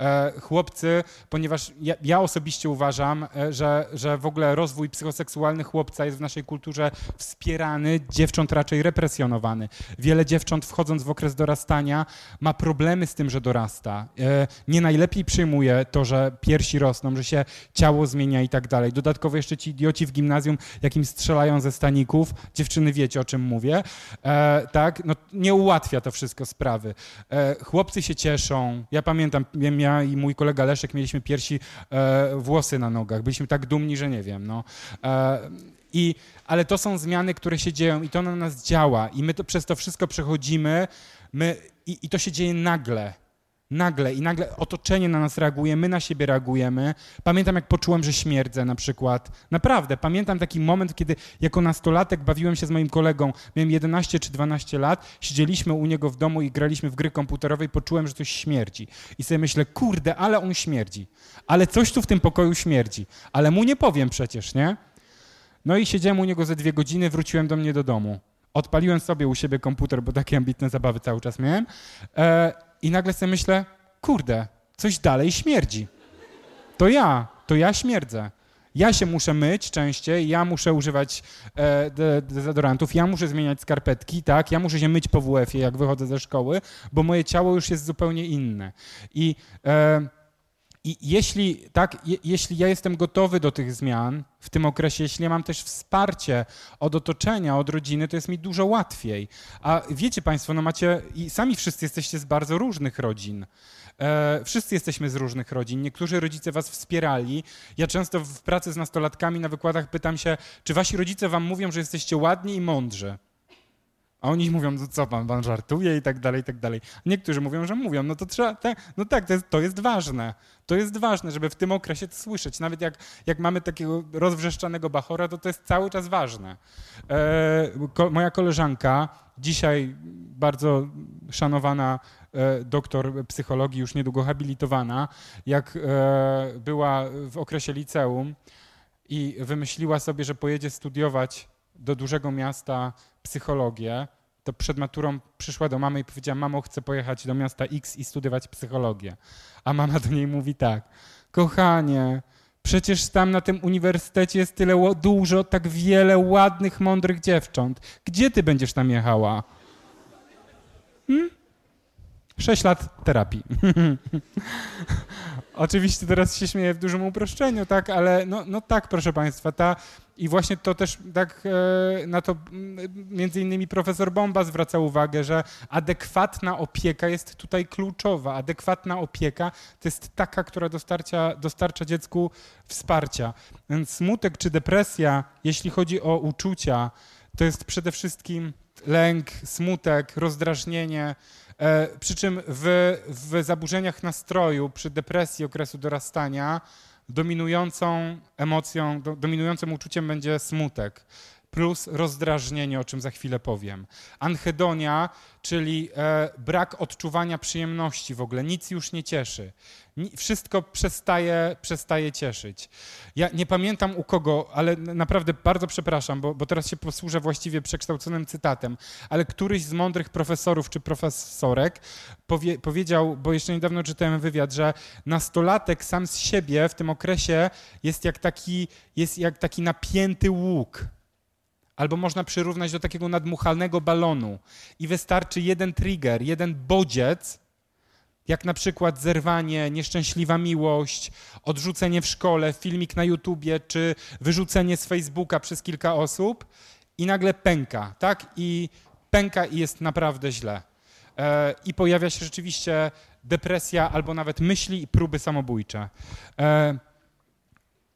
E, chłopcy, ponieważ ja, ja osobiście uważam, e, że, że w ogóle rozwój psychoseksualny chłopca jest w naszej kulturze wspierany, dziewcząt raczej represjonowany Wiele dziewcząt wchodząc w okres dorastania ma problemy z tym, że dorasta. E, nie najlepiej przyjmuje to, że piersi rosną, że się ciało zmienia i tak dalej. Dodatkowo jeszcze ci idioci w gimnazjum, jakim strzelają ze staników, dziewczyny wiecie o czym mówię, e, tak, no nie ułatwia to wszystko sprawy. E, chłopcy się cieszą. Ja pamiętam, ja i mój kolega Leszek mieliśmy piersi włosy na nogach. Byliśmy tak dumni, że nie wiem, no. I, ale to są zmiany, które się dzieją i to na nas działa i my to, przez to wszystko przechodzimy my, i, i to się dzieje nagle. Nagle i nagle otoczenie na nas reaguje, my na siebie reagujemy. Pamiętam, jak poczułem, że śmierdzę na przykład. Naprawdę, pamiętam taki moment, kiedy jako nastolatek bawiłem się z moim kolegą, miałem 11 czy 12 lat, siedzieliśmy u niego w domu i graliśmy w gry komputerowe i poczułem, że coś śmierdzi. I sobie myślę, kurde, ale on śmierdzi. Ale coś tu w tym pokoju śmierdzi. Ale mu nie powiem przecież, nie? No i siedziałem u niego ze dwie godziny, wróciłem do mnie do domu. Odpaliłem sobie u siebie komputer, bo takie ambitne zabawy cały czas miałem. E, I nagle sobie myślę, kurde, coś dalej śmierdzi. To ja, to ja śmierdzę. Ja się muszę myć częściej, ja muszę używać e, de, dezodorantów, ja muszę zmieniać skarpetki, tak? Ja muszę się myć po WF-ie, jak wychodzę ze szkoły, bo moje ciało już jest zupełnie inne. I e, i jeśli, tak, je, jeśli ja jestem gotowy do tych zmian w tym okresie, jeśli ja mam też wsparcie od otoczenia, od rodziny, to jest mi dużo łatwiej. A wiecie Państwo, no macie, i sami wszyscy jesteście z bardzo różnych rodzin. E, wszyscy jesteśmy z różnych rodzin. Niektórzy rodzice was wspierali. Ja często w pracy z nastolatkami na wykładach pytam się, czy wasi rodzice wam mówią, że jesteście ładni i mądrzy. A oni mówią, no co pan, pan żartuje i tak dalej, i tak dalej. Niektórzy mówią, że mówią, no to trzeba, no tak, to jest, to jest ważne. To jest ważne, żeby w tym okresie to słyszeć. Nawet jak, jak mamy takiego rozwrzeszczanego bachora, to to jest cały czas ważne. E, ko, moja koleżanka, dzisiaj bardzo szanowana e, doktor psychologii, już niedługo habilitowana, jak e, była w okresie liceum i wymyśliła sobie, że pojedzie studiować do dużego miasta psychologię, to przed maturą przyszła do mamy i powiedziała, mamo, chcę pojechać do miasta X i studiować psychologię. A mama do niej mówi tak, kochanie, przecież tam na tym uniwersytecie jest tyle dużo, tak wiele ładnych, mądrych dziewcząt. Gdzie ty będziesz tam jechała? Hmm? Sześć lat terapii. Oczywiście teraz się śmieję w dużym uproszczeniu, tak, ale no, no tak, proszę Państwa, ta i właśnie to też tak e, na to między innymi profesor Bomba zwraca uwagę, że adekwatna opieka jest tutaj kluczowa. Adekwatna opieka to jest taka, która dostarcza, dostarcza dziecku wsparcia. Smutek czy depresja, jeśli chodzi o uczucia, to jest przede wszystkim lęk, smutek, rozdrażnienie, E, przy czym w, w zaburzeniach nastroju, przy depresji okresu dorastania, dominującą emocją, do, dominującym uczuciem będzie smutek plus rozdrażnienie, o czym za chwilę powiem. Anhedonia, czyli e, brak odczuwania przyjemności w ogóle, nic już nie cieszy. Wszystko przestaje, przestaje cieszyć. Ja nie pamiętam u kogo, ale naprawdę bardzo przepraszam, bo, bo teraz się posłużę właściwie przekształconym cytatem, ale któryś z mądrych profesorów czy profesorek powie, powiedział, bo jeszcze niedawno czytałem wywiad, że nastolatek sam z siebie w tym okresie jest jak taki, jest jak taki napięty łuk albo można przyrównać do takiego nadmuchalnego balonu i wystarczy jeden trigger, jeden bodziec, jak na przykład zerwanie, nieszczęśliwa miłość, odrzucenie w szkole, filmik na YouTubie czy wyrzucenie z Facebooka przez kilka osób i nagle pęka, tak? I pęka i jest naprawdę źle. E, I pojawia się rzeczywiście depresja albo nawet myśli i próby samobójcze. E,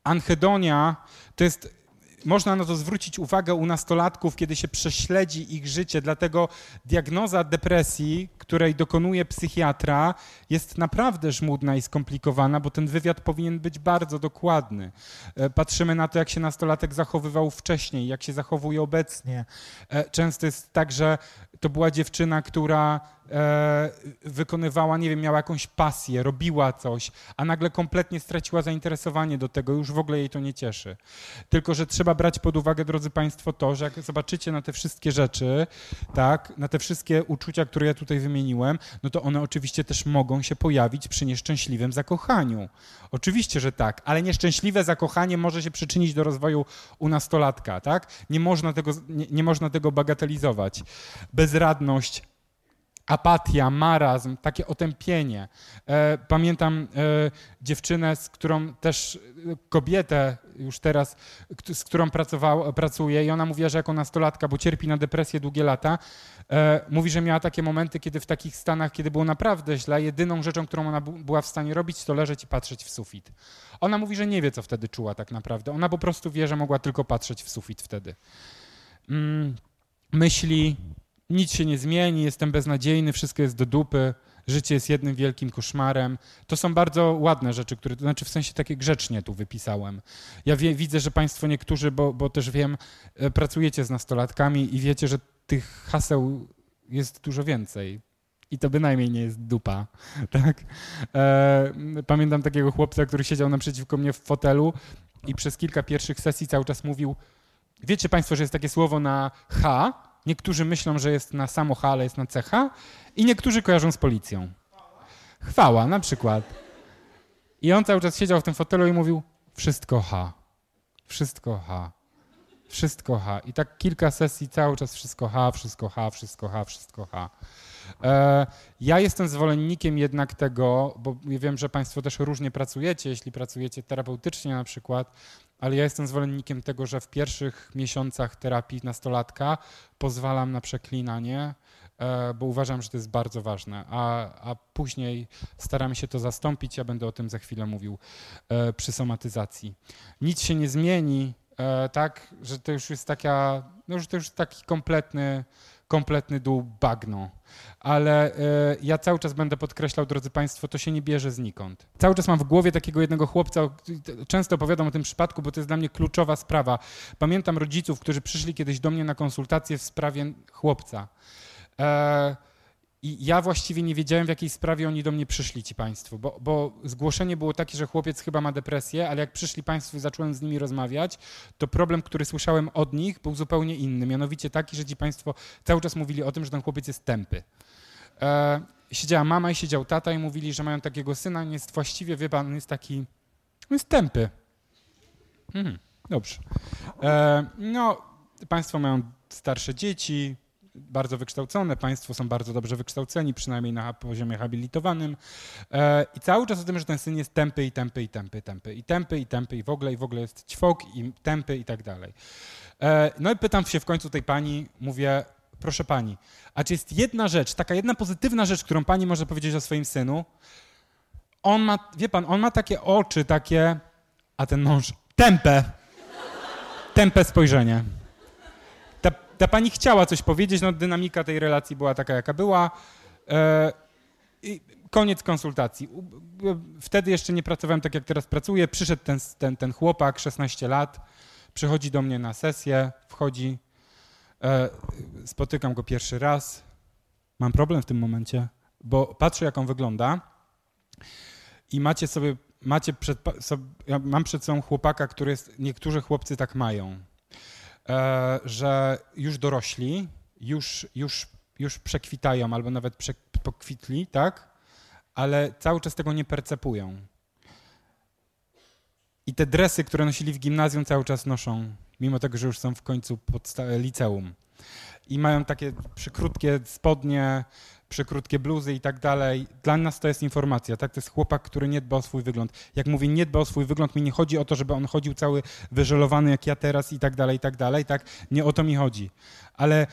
anhedonia to jest można na to zwrócić uwagę u nastolatków, kiedy się prześledzi ich życie, dlatego diagnoza depresji, której dokonuje psychiatra, jest naprawdę żmudna i skomplikowana, bo ten wywiad powinien być bardzo dokładny. E, patrzymy na to, jak się nastolatek zachowywał wcześniej, jak się zachowuje obecnie. E, często jest tak, że to była dziewczyna, która e, wykonywała, nie wiem, miała jakąś pasję, robiła coś, a nagle kompletnie straciła zainteresowanie do tego, już w ogóle jej to nie cieszy. Tylko, że trzeba brać pod uwagę, drodzy Państwo, to, że jak zobaczycie na te wszystkie rzeczy, tak, na te wszystkie uczucia, które ja tutaj wymieniłem, no to one oczywiście też mogą się pojawić przy nieszczęśliwym zakochaniu. Oczywiście, że tak, ale nieszczęśliwe zakochanie może się przyczynić do rozwoju u nastolatka, tak? Nie można tego, nie, nie można tego bagatelizować. Bezradność, apatia, marazm, takie otępienie. E, pamiętam e, dziewczynę, z którą też e, kobietę już teraz, z którą pracował, pracuję i ona mówiła, że jako nastolatka, bo cierpi na depresję długie lata, mówi, że miała takie momenty, kiedy w takich stanach, kiedy było naprawdę źle, jedyną rzeczą, którą ona była w stanie robić, to leżeć i patrzeć w sufit. Ona mówi, że nie wie, co wtedy czuła tak naprawdę. Ona po prostu wie, że mogła tylko patrzeć w sufit wtedy. Mm, myśli, nic się nie zmieni, jestem beznadziejny, wszystko jest do dupy, życie jest jednym wielkim koszmarem. To są bardzo ładne rzeczy, które, to znaczy w sensie takie grzecznie tu wypisałem. Ja wie, widzę, że Państwo niektórzy, bo, bo też wiem, e, pracujecie z nastolatkami i wiecie, że tych haseł jest dużo więcej. I to bynajmniej nie jest dupa, tak? E, pamiętam takiego chłopca, który siedział naprzeciwko mnie w fotelu i przez kilka pierwszych sesji cały czas mówił, wiecie Państwo, że jest takie słowo na H, Niektórzy myślą, że jest na samo H, ale jest na CH i niektórzy kojarzą z policją. Chwała na przykład. I on cały czas siedział w tym fotelu i mówił wszystko H, wszystko H, wszystko H. I tak kilka sesji cały czas wszystko H, wszystko H, wszystko H, wszystko H. E, ja jestem zwolennikiem jednak tego, bo wiem, że Państwo też różnie pracujecie, jeśli pracujecie terapeutycznie na przykład, ale ja jestem zwolennikiem tego, że w pierwszych miesiącach terapii nastolatka pozwalam na przeklinanie, e, bo uważam, że to jest bardzo ważne, a, a później staramy się to zastąpić. Ja będę o tym za chwilę mówił e, przy somatyzacji. Nic się nie zmieni, tak, że to już jest taka, no, to już taki kompletny kompletny dół bagno. Ale y, ja cały czas będę podkreślał, drodzy Państwo, to się nie bierze znikąd. Cały czas mam w głowie takiego jednego chłopca, często opowiadam o tym przypadku, bo to jest dla mnie kluczowa sprawa. Pamiętam rodziców, którzy przyszli kiedyś do mnie na konsultację w sprawie chłopca. E, i ja właściwie nie wiedziałem, w jakiej sprawie oni do mnie przyszli, ci państwo, bo, bo, zgłoszenie było takie, że chłopiec chyba ma depresję, ale jak przyszli państwo i zacząłem z nimi rozmawiać, to problem, który słyszałem od nich, był zupełnie inny. Mianowicie taki, że ci państwo cały czas mówili o tym, że ten chłopiec jest tępy. E, siedziała mama i siedział tata i mówili, że mają takiego syna, nie jest właściwie, wie pan, jest taki, on jest tępy. Hmm, dobrze. E, no, państwo mają starsze dzieci, bardzo wykształcone, państwo są bardzo dobrze wykształceni, przynajmniej na poziomie habilitowanym. E, I cały czas o tym, że ten syn jest tępy i tępy i tępy, tępy i tępy i tępy i w ogóle i w ogóle jest ćwok i tępy i tak dalej. E, no i pytam się w końcu tej pani, mówię, proszę pani, a czy jest jedna rzecz, taka jedna pozytywna rzecz, którą pani może powiedzieć o swoim synu? On ma, wie pan, on ma takie oczy, takie, a ten mąż, tępe, tępe spojrzenie. Ta, pani chciała coś powiedzieć, no dynamika tej relacji była taka, jaka była. E, i koniec konsultacji. Wtedy jeszcze nie pracowałem tak, jak teraz pracuję. Przyszedł ten, ten, ten chłopak, 16 lat, przychodzi do mnie na sesję, wchodzi, e, spotykam go pierwszy raz. Mam problem w tym momencie, bo patrzę, jak on wygląda i macie sobie, macie przed, mam przed sobą chłopaka, który jest, niektórzy chłopcy tak mają, e, że już dorośli, już, już, już przekwitają albo nawet pokwitli, tak? Ale cały czas tego nie percepują. I te dresy, które nosili w gimnazjum, cały czas noszą, mimo tego, że już są w końcu liceum. I mają takie przykrótkie spodnie, przykrótkie bluzy i tak dalej. Dla nas to jest informacja, tak? To jest chłopak, który nie dba o swój wygląd. Jak mówię, nie dba o swój wygląd, mi nie chodzi o to, żeby on chodził cały wyżelowany jak ja teraz i tak dalej, i tak dalej, tak? Nie o to mi chodzi. Ale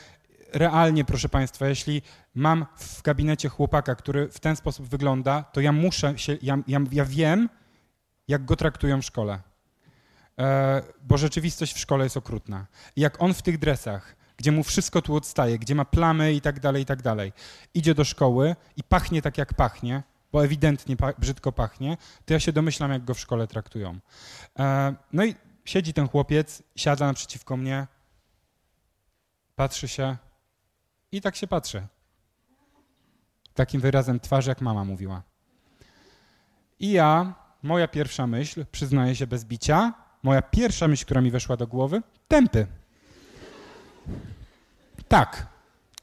realnie, proszę Państwa, jeśli mam w gabinecie chłopaka, który w ten sposób wygląda, to ja muszę się, ja, ja, ja wiem, jak go traktują w szkole. E, bo rzeczywistość w szkole jest okrutna. Jak on w tych dresach, gdzie mu wszystko tu odstaje, gdzie ma plamy i tak dalej, i tak dalej, idzie do szkoły i pachnie tak, jak pachnie, bo ewidentnie pa brzydko pachnie, to ja się domyślam, jak go w szkole traktują. E, no i siedzi ten chłopiec, siada naprzeciwko mnie, patrzy się i tak się patrzy. Takim wyrazem twarzy, jak mama mówiła. I ja, moja pierwsza myśl, przyznaję się bez bicia, moja pierwsza myśl, która mi weszła do głowy, tępy. Tak,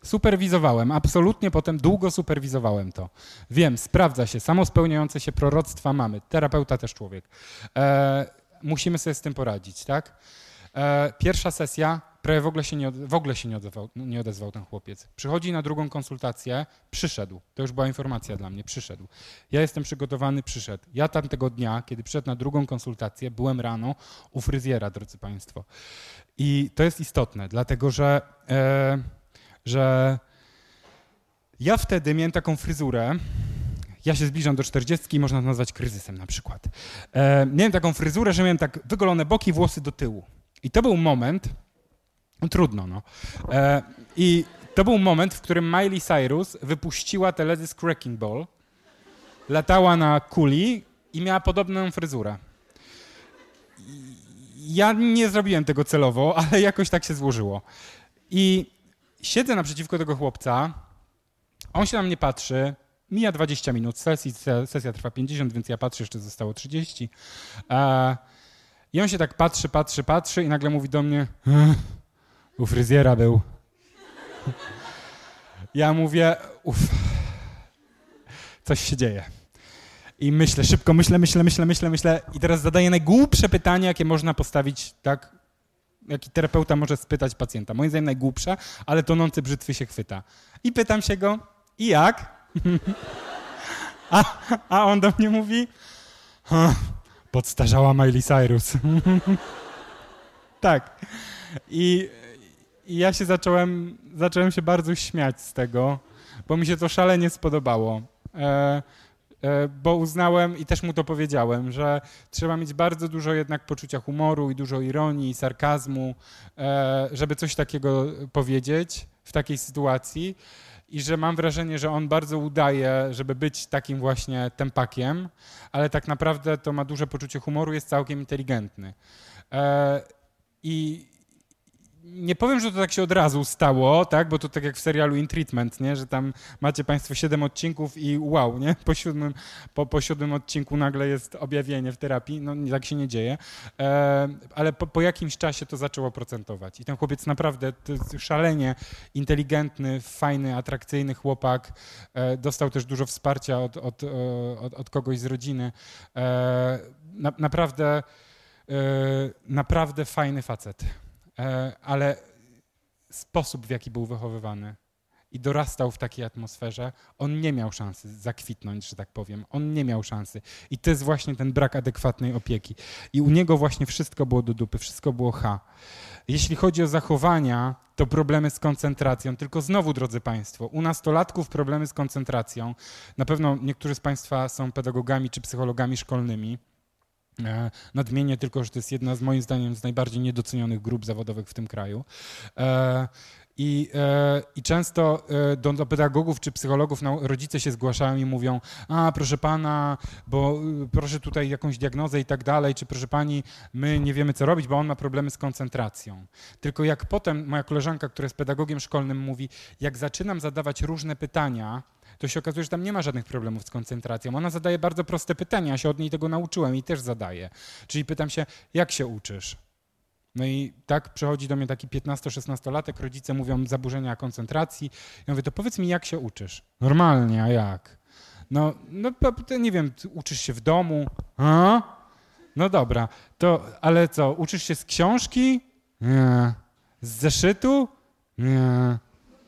superwizowałem, absolutnie potem długo superwizowałem to. Wiem, sprawdza się, samospełniające się proroctwa mamy, terapeuta też człowiek. E, musimy sobie z tym poradzić, tak? E, pierwsza sesja, prawie w ogóle się, nie, w ogóle się nie, odezwał, nie odezwał ten chłopiec. Przychodzi na drugą konsultację, przyszedł. To już była informacja dla mnie, przyszedł. Ja jestem przygotowany, przyszedł. Ja tamtego dnia, kiedy przyszedł na drugą konsultację, byłem rano u fryzjera, drodzy Państwo. I to jest istotne, dlatego że, e, że ja wtedy miałem taką fryzurę, ja się zbliżam do 40 można to nazwać kryzysem na przykład. E, miałem taką fryzurę, że miałem tak wygolone boki, włosy do tyłu. I to był moment, trudno no, e, i to był moment, w którym Miley Cyrus wypuściła teledysk Wrecking Ball, latała na kuli i miała podobną fryzurę ja nie zrobiłem tego celowo, ale jakoś tak się złożyło. I siedzę naprzeciwko tego chłopca, on się na mnie patrzy, mija 20 minut sesji, sesja trwa 50, więc ja patrzę, jeszcze zostało 30. E, I on się tak patrzy, patrzy, patrzy i nagle mówi do mnie, u fryzjera był. Ja mówię, uff, coś się dzieje. I myślę, szybko myślę, myślę, myślę, myślę, myślę i teraz zadaję najgłupsze pytanie, jakie można postawić, tak? Jaki terapeuta może spytać pacjenta. Moim zdaniem najgłupsze, ale tonący brzytwy się chwyta. I pytam się go, i jak? a, a on do mnie mówi, podstarzała Miley Cyrus. tak. I, I, ja się zacząłem, zacząłem się bardzo śmiać z tego, bo mi się to szalenie spodobało. E, E, bo uznałem i też mu to powiedziałem, że trzeba mieć bardzo dużo jednak poczucia humoru i dużo ironii i sarkazmu, e, żeby coś takiego powiedzieć w takiej sytuacji. I że mam wrażenie, że on bardzo udaje, żeby być takim właśnie tempakiem, ale tak naprawdę to ma duże poczucie humoru, jest całkiem inteligentny. E, I, nie powiem, że to tak się od razu stało, tak? Bo to tak jak w serialu In Treatment, nie? Że tam macie Państwo siedem odcinków i wow, nie? Po siódmym, po, po siódmym odcinku nagle jest objawienie w terapii. No tak się nie dzieje. E, ale po, po, jakimś czasie to zaczęło procentować. I ten chłopiec naprawdę szalenie inteligentny, fajny, atrakcyjny chłopak. E, dostał też dużo wsparcia od, od, e, od, od kogoś z rodziny. E, na, naprawdę, e, naprawdę fajny facet. E, ale sposób, w jaki był wychowywany i dorastał w takiej atmosferze, on nie miał szansy zakwitnąć, że tak powiem. On nie miał szansy. I to jest właśnie ten brak adekwatnej opieki. I u niego właśnie wszystko było do dupy, wszystko było H. Jeśli chodzi o zachowania, to problemy z koncentracją. Tylko znowu, drodzy Państwo, u nastolatków problemy z koncentracją. Na pewno niektórzy z Państwa są pedagogami czy psychologami szkolnymi. E, nadmienię tylko, że to jest jedna z moim zdaniem z najbardziej niedocenionych grup zawodowych w tym kraju. E, I, e, I często do, do, pedagogów czy psychologów no, rodzice się zgłaszają i mówią, a proszę pana, bo proszę tutaj jakąś diagnozę i tak dalej, czy proszę pani, my nie wiemy co robić, bo on ma problemy z koncentracją. Tylko jak potem moja koleżanka, która jest pedagogiem szkolnym mówi, jak zaczynam zadawać różne pytania, to się okazuje, że tam nie ma żadnych problemów z koncentracją. Ona zadaje bardzo proste pytania, ja się od niej tego nauczyłem i też zadaje. Czyli pytam się, jak się uczysz? No i tak przychodzi do mnie taki 15-16-latek, rodzice mówią zaburzenia koncentracji. Ja mówię, to powiedz mi, jak się uczysz? Normalnie, a jak? No, no nie wiem, uczysz się w domu? A? No dobra, to ale co, uczysz się z książki? Nie. Z zeszytu? Nie.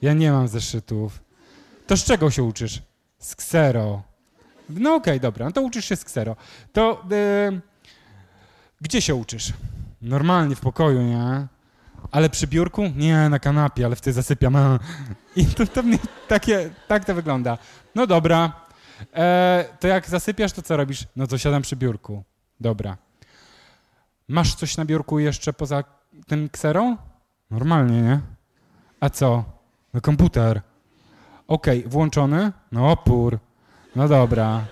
Ja nie mam zeszytów. To z czego się uczysz? Z ksero. No okej, okay, dobra, no to uczysz się z ksero. To yy, gdzie się uczysz? Normalnie w pokoju, nie? Ale przy biurku? Nie, na kanapie, ale wtedy zasypiam. I to, to mnie takie, tak to wygląda. No dobra, e, to jak zasypiasz, to co robisz? No to siadam przy biurku. Dobra. Masz coś na biurku jeszcze poza tym kserą? Normalnie, nie? A co? No komputer. Okej, okay, włączony? No opór. No dobra.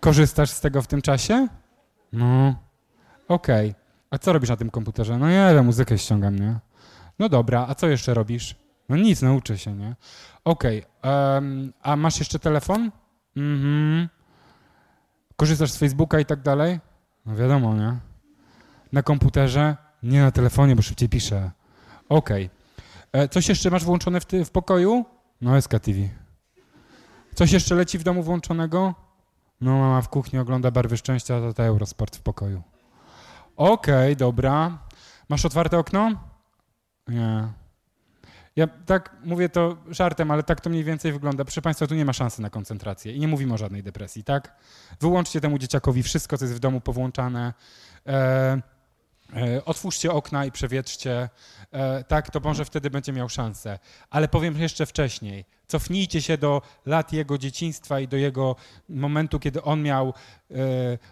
Korzystasz z tego w tym czasie? No. Okej. Okay. A co robisz na tym komputerze? No nie wiem, muzykę ściągam, nie? No dobra, a co jeszcze robisz? No nic, nauczę się, nie? Okej. Okay. Um, a masz jeszcze telefon? Mhm. Korzystasz z Facebooka i tak dalej? No wiadomo, nie? Na komputerze? Nie na telefonie, bo szybciej piszę. Okej. Okay. E, coś jeszcze masz włączone w, ty, w pokoju? No SK TV. Coś jeszcze leci w domu włączonego? No mama w kuchni ogląda Barwy Szczęścia, to to Eurosport w pokoju. Okej, okay, dobra. Masz otwarte okno? Nie. Ja tak mówię to żartem, ale tak to mniej więcej wygląda. Proszę Państwa, tu nie ma szansy na koncentrację i nie mówimy o żadnej depresji, tak? Wyłączcie temu dzieciakowi wszystko, co jest w domu powłączane. E, otwórzcie okna i przewietrzcie. E, tak, to może wtedy będzie miał szansę. Ale powiem jeszcze wcześniej. Cofnijcie się do lat jego dzieciństwa i do jego momentu, kiedy on miał e,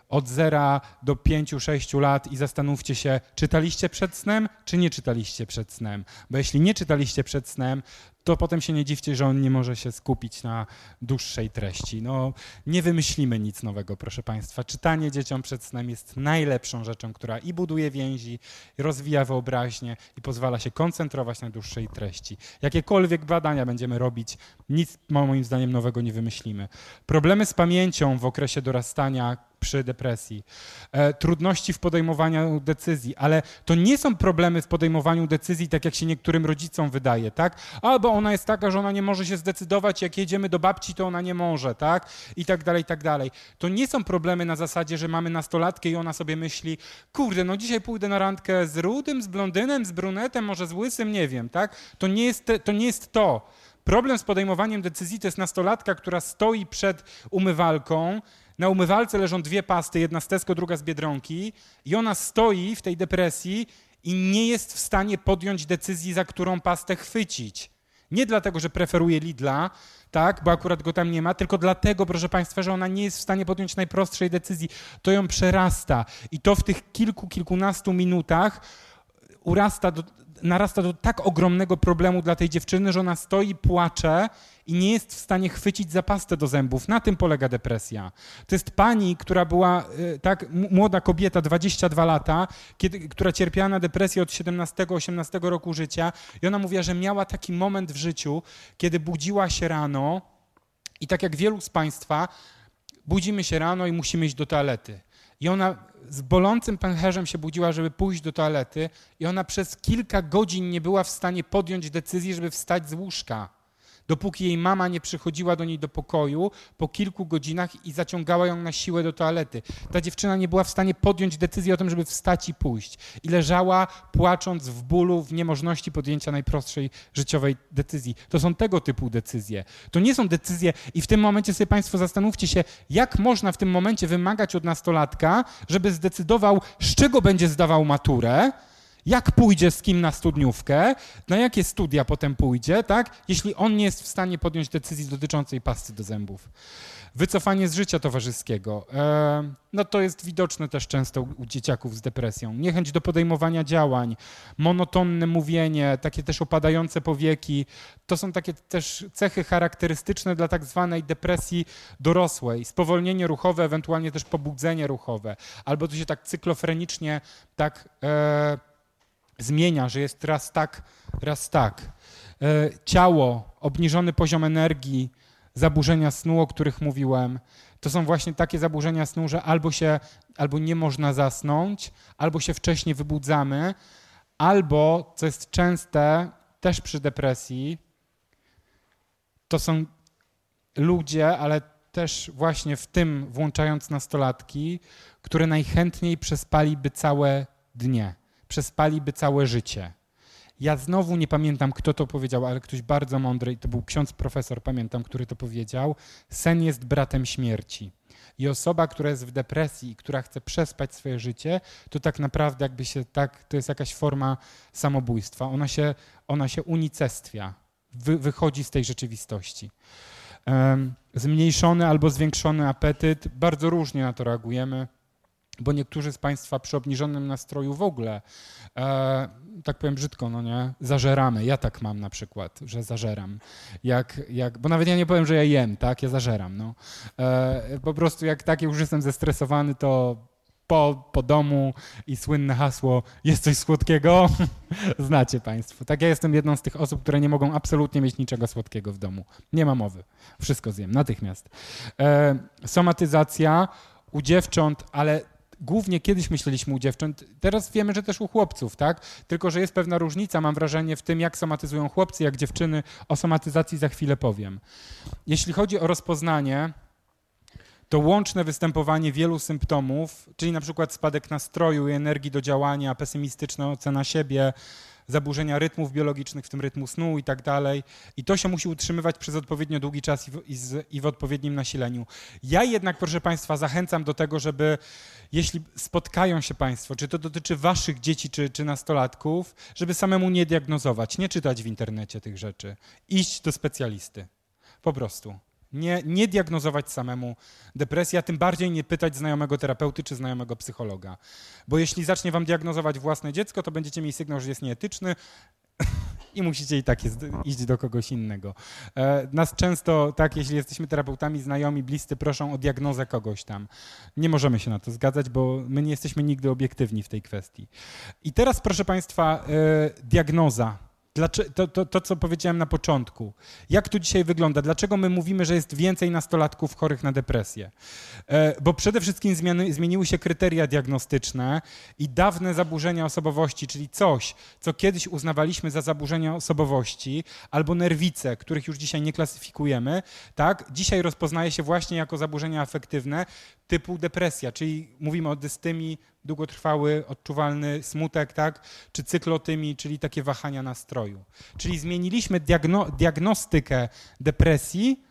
od zera do pięciu, sześciu lat i zastanówcie się, czytaliście przed snem, czy nie czytaliście przed snem. Bo jeśli nie czytaliście przed snem, to potem się nie dziwcie, że on nie może się skupić na dłuższej treści. No, nie wymyślimy nic nowego, proszę Państwa. Czytanie dzieciom przed snem jest najlepszą rzeczą, która i buduje więzi, i rozwija wyobraźnię, i pozwala się koncentrować na dłuższej treści. Jakiekolwiek badania będziemy robić, nic moim zdaniem nowego nie wymyślimy. Problemy z pamięcią w okresie dorastania przy depresji, e, trudności w podejmowaniu decyzji, ale to nie są problemy w podejmowaniu decyzji, tak jak się niektórym rodzicom wydaje, tak? Albo ona jest taka, że ona nie może się zdecydować, jak jedziemy do babci, to ona nie może, tak? I tak dalej, i tak dalej. To nie są problemy na zasadzie, że mamy nastolatkę i ona sobie myśli, kurde, no dzisiaj pójdę na randkę z rudym, z blondynem, z brunetem, może z łysym, nie wiem, tak? To nie jest, te, to nie jest to. Problem z podejmowaniem decyzji to jest nastolatka, która stoi przed umywalką, na umywalce leżą dwie pasty, jedna z Tesco, druga z Biedronki i ona stoi w tej depresji i nie jest w stanie podjąć decyzji, za którą pastę chwycić. Nie dlatego, że preferuje Lidla, tak, bo akurat go tam nie ma, tylko dlatego, proszę Państwa, że ona nie jest w stanie podjąć najprostszej decyzji. To ją przerasta i to w tych kilku, kilkunastu minutach urasta do, narasta do tak ogromnego problemu dla tej dziewczyny, że ona stoi, płacze i nie jest w stanie chwycić za pastę do zębów. Na tym polega depresja. To jest pani, która była, y, tak, młoda kobieta, 22 lata, kiedy, która cierpiała na depresję od 17-18 roku życia i ona mówiła, że miała taki moment w życiu, kiedy budziła się rano i tak jak wielu z Państwa, budzimy się rano i musimy iść do toalety. I ona z bolącym pęcherzem się budziła, żeby pójść do toalety, i ona przez kilka godzin nie była w stanie podjąć decyzji, żeby wstać z łóżka. Dopóki jej mama nie przychodziła do niej do pokoju po kilku godzinach i zaciągała ją na siłę do toalety. Ta dziewczyna nie była w stanie podjąć decyzji o tym, żeby wstać i pójść. I leżała płacząc w bólu, w niemożności podjęcia najprostszej życiowej decyzji. To są tego typu decyzje. To nie są decyzje i w tym momencie sobie Państwo zastanówcie się, jak można w tym momencie wymagać od nastolatka, żeby zdecydował, z czego będzie zdawał maturę, jak pójdzie z kim na studniówkę, na jakie studia potem pójdzie, tak? Jeśli on nie jest w stanie podjąć decyzji dotyczącej pasty do zębów. Wycofanie z życia towarzyskiego. E, no to jest widoczne też często u dzieciaków z depresją. Niechęć do podejmowania działań, monotonne mówienie, takie też opadające powieki. To są takie też cechy charakterystyczne dla tak zwanej depresji dorosłej. Spowolnienie ruchowe, ewentualnie też pobudzenie ruchowe. Albo to się tak cyklofrenicznie tak e, zmienia, że jest raz tak, raz tak. E, ciało, obniżony poziom energii, zaburzenia snu, o których mówiłem, to są właśnie takie zaburzenia snu, że albo się, albo nie można zasnąć, albo się wcześniej wybudzamy, albo, co jest częste też przy depresji, to są ludzie, ale też właśnie w tym włączając nastolatki, które najchętniej przespaliby całe dnie przespaliby całe życie. Ja znowu nie pamiętam, kto to powiedział, ale ktoś bardzo mądry, i to był ksiądz profesor, pamiętam, który to powiedział. Sen jest bratem śmierci. I osoba, która jest w depresji i która chce przespać swoje życie, to tak naprawdę jakby się tak, to jest jakaś forma samobójstwa. Ona się, ona się unicestwia, wy, wychodzi z tej rzeczywistości. Zmniejszony albo zwiększony apetyt, bardzo różnie na to reagujemy bo niektórzy z Państwa przy obniżonym nastroju w ogóle, e, tak powiem brzydko, no nie, zażeramy. Ja tak mam na przykład, że zażeram. Jak, jak, bo nawet ja nie powiem, że ja jem, tak, ja zażeram, no. E, po prostu jak tak już jestem zestresowany, to po, po domu i słynne hasło jest coś słodkiego, znacie Państwo. Tak, ja jestem jedną z tych osób, które nie mogą absolutnie mieć niczego słodkiego w domu. Nie ma mowy. Wszystko zjem, natychmiast. E, somatyzacja u dziewcząt, ale głównie kiedyś myśleliśmy u dziewcząt, teraz wiemy, że też u chłopców, tak? Tylko, że jest pewna różnica, mam wrażenie, w tym, jak somatyzują chłopcy, jak dziewczyny. O somatyzacji za chwilę powiem. Jeśli chodzi o rozpoznanie, to łączne występowanie wielu symptomów, czyli na przykład spadek nastroju i energii do działania, pesymistyczna ocena siebie, zaburzenia rytmów biologicznych, w tym rytmu snu i tak dalej. I to się musi utrzymywać przez odpowiednio długi czas i w, i, z, i w odpowiednim nasileniu. Ja jednak, proszę Państwa, zachęcam do tego, żeby jeśli spotkają się Państwo, czy to dotyczy Waszych dzieci, czy, czy nastolatków, żeby samemu nie diagnozować, nie czytać w internecie tych rzeczy, iść do specjalisty. Po prostu. Nie, nie diagnozować samemu depresji, a tym bardziej nie pytać znajomego terapeuty czy znajomego psychologa. Bo jeśli zacznie wam diagnozować własne dziecko, to będziecie mieli sygnał, że jest nieetyczny i musicie i tak jest, iść do kogoś innego. E, nas często, tak, jeśli jesteśmy terapeutami, znajomi, bliscy, proszą o diagnozę kogoś tam. Nie możemy się na to zgadzać, bo my nie jesteśmy nigdy obiektywni w tej kwestii. I teraz, proszę Państwa, e, diagnoza Dlaczego, to, to, to, co powiedziałem na początku. Jak to dzisiaj wygląda? Dlaczego my mówimy, że jest więcej nastolatków chorych na depresję? E, bo przede wszystkim zmiany, zmieniły się kryteria diagnostyczne i dawne zaburzenia osobowości, czyli coś, co kiedyś uznawaliśmy za zaburzenia osobowości, albo nerwice, których już dzisiaj nie klasyfikujemy, tak? dzisiaj rozpoznaje się właśnie jako zaburzenia afektywne typu depresja, czyli mówimy o dystymii, długotrwały, odczuwalny smutek, tak? czy cyklotymii, czyli takie wahania nastroju. Czyli zmieniliśmy diagno diagnostykę depresji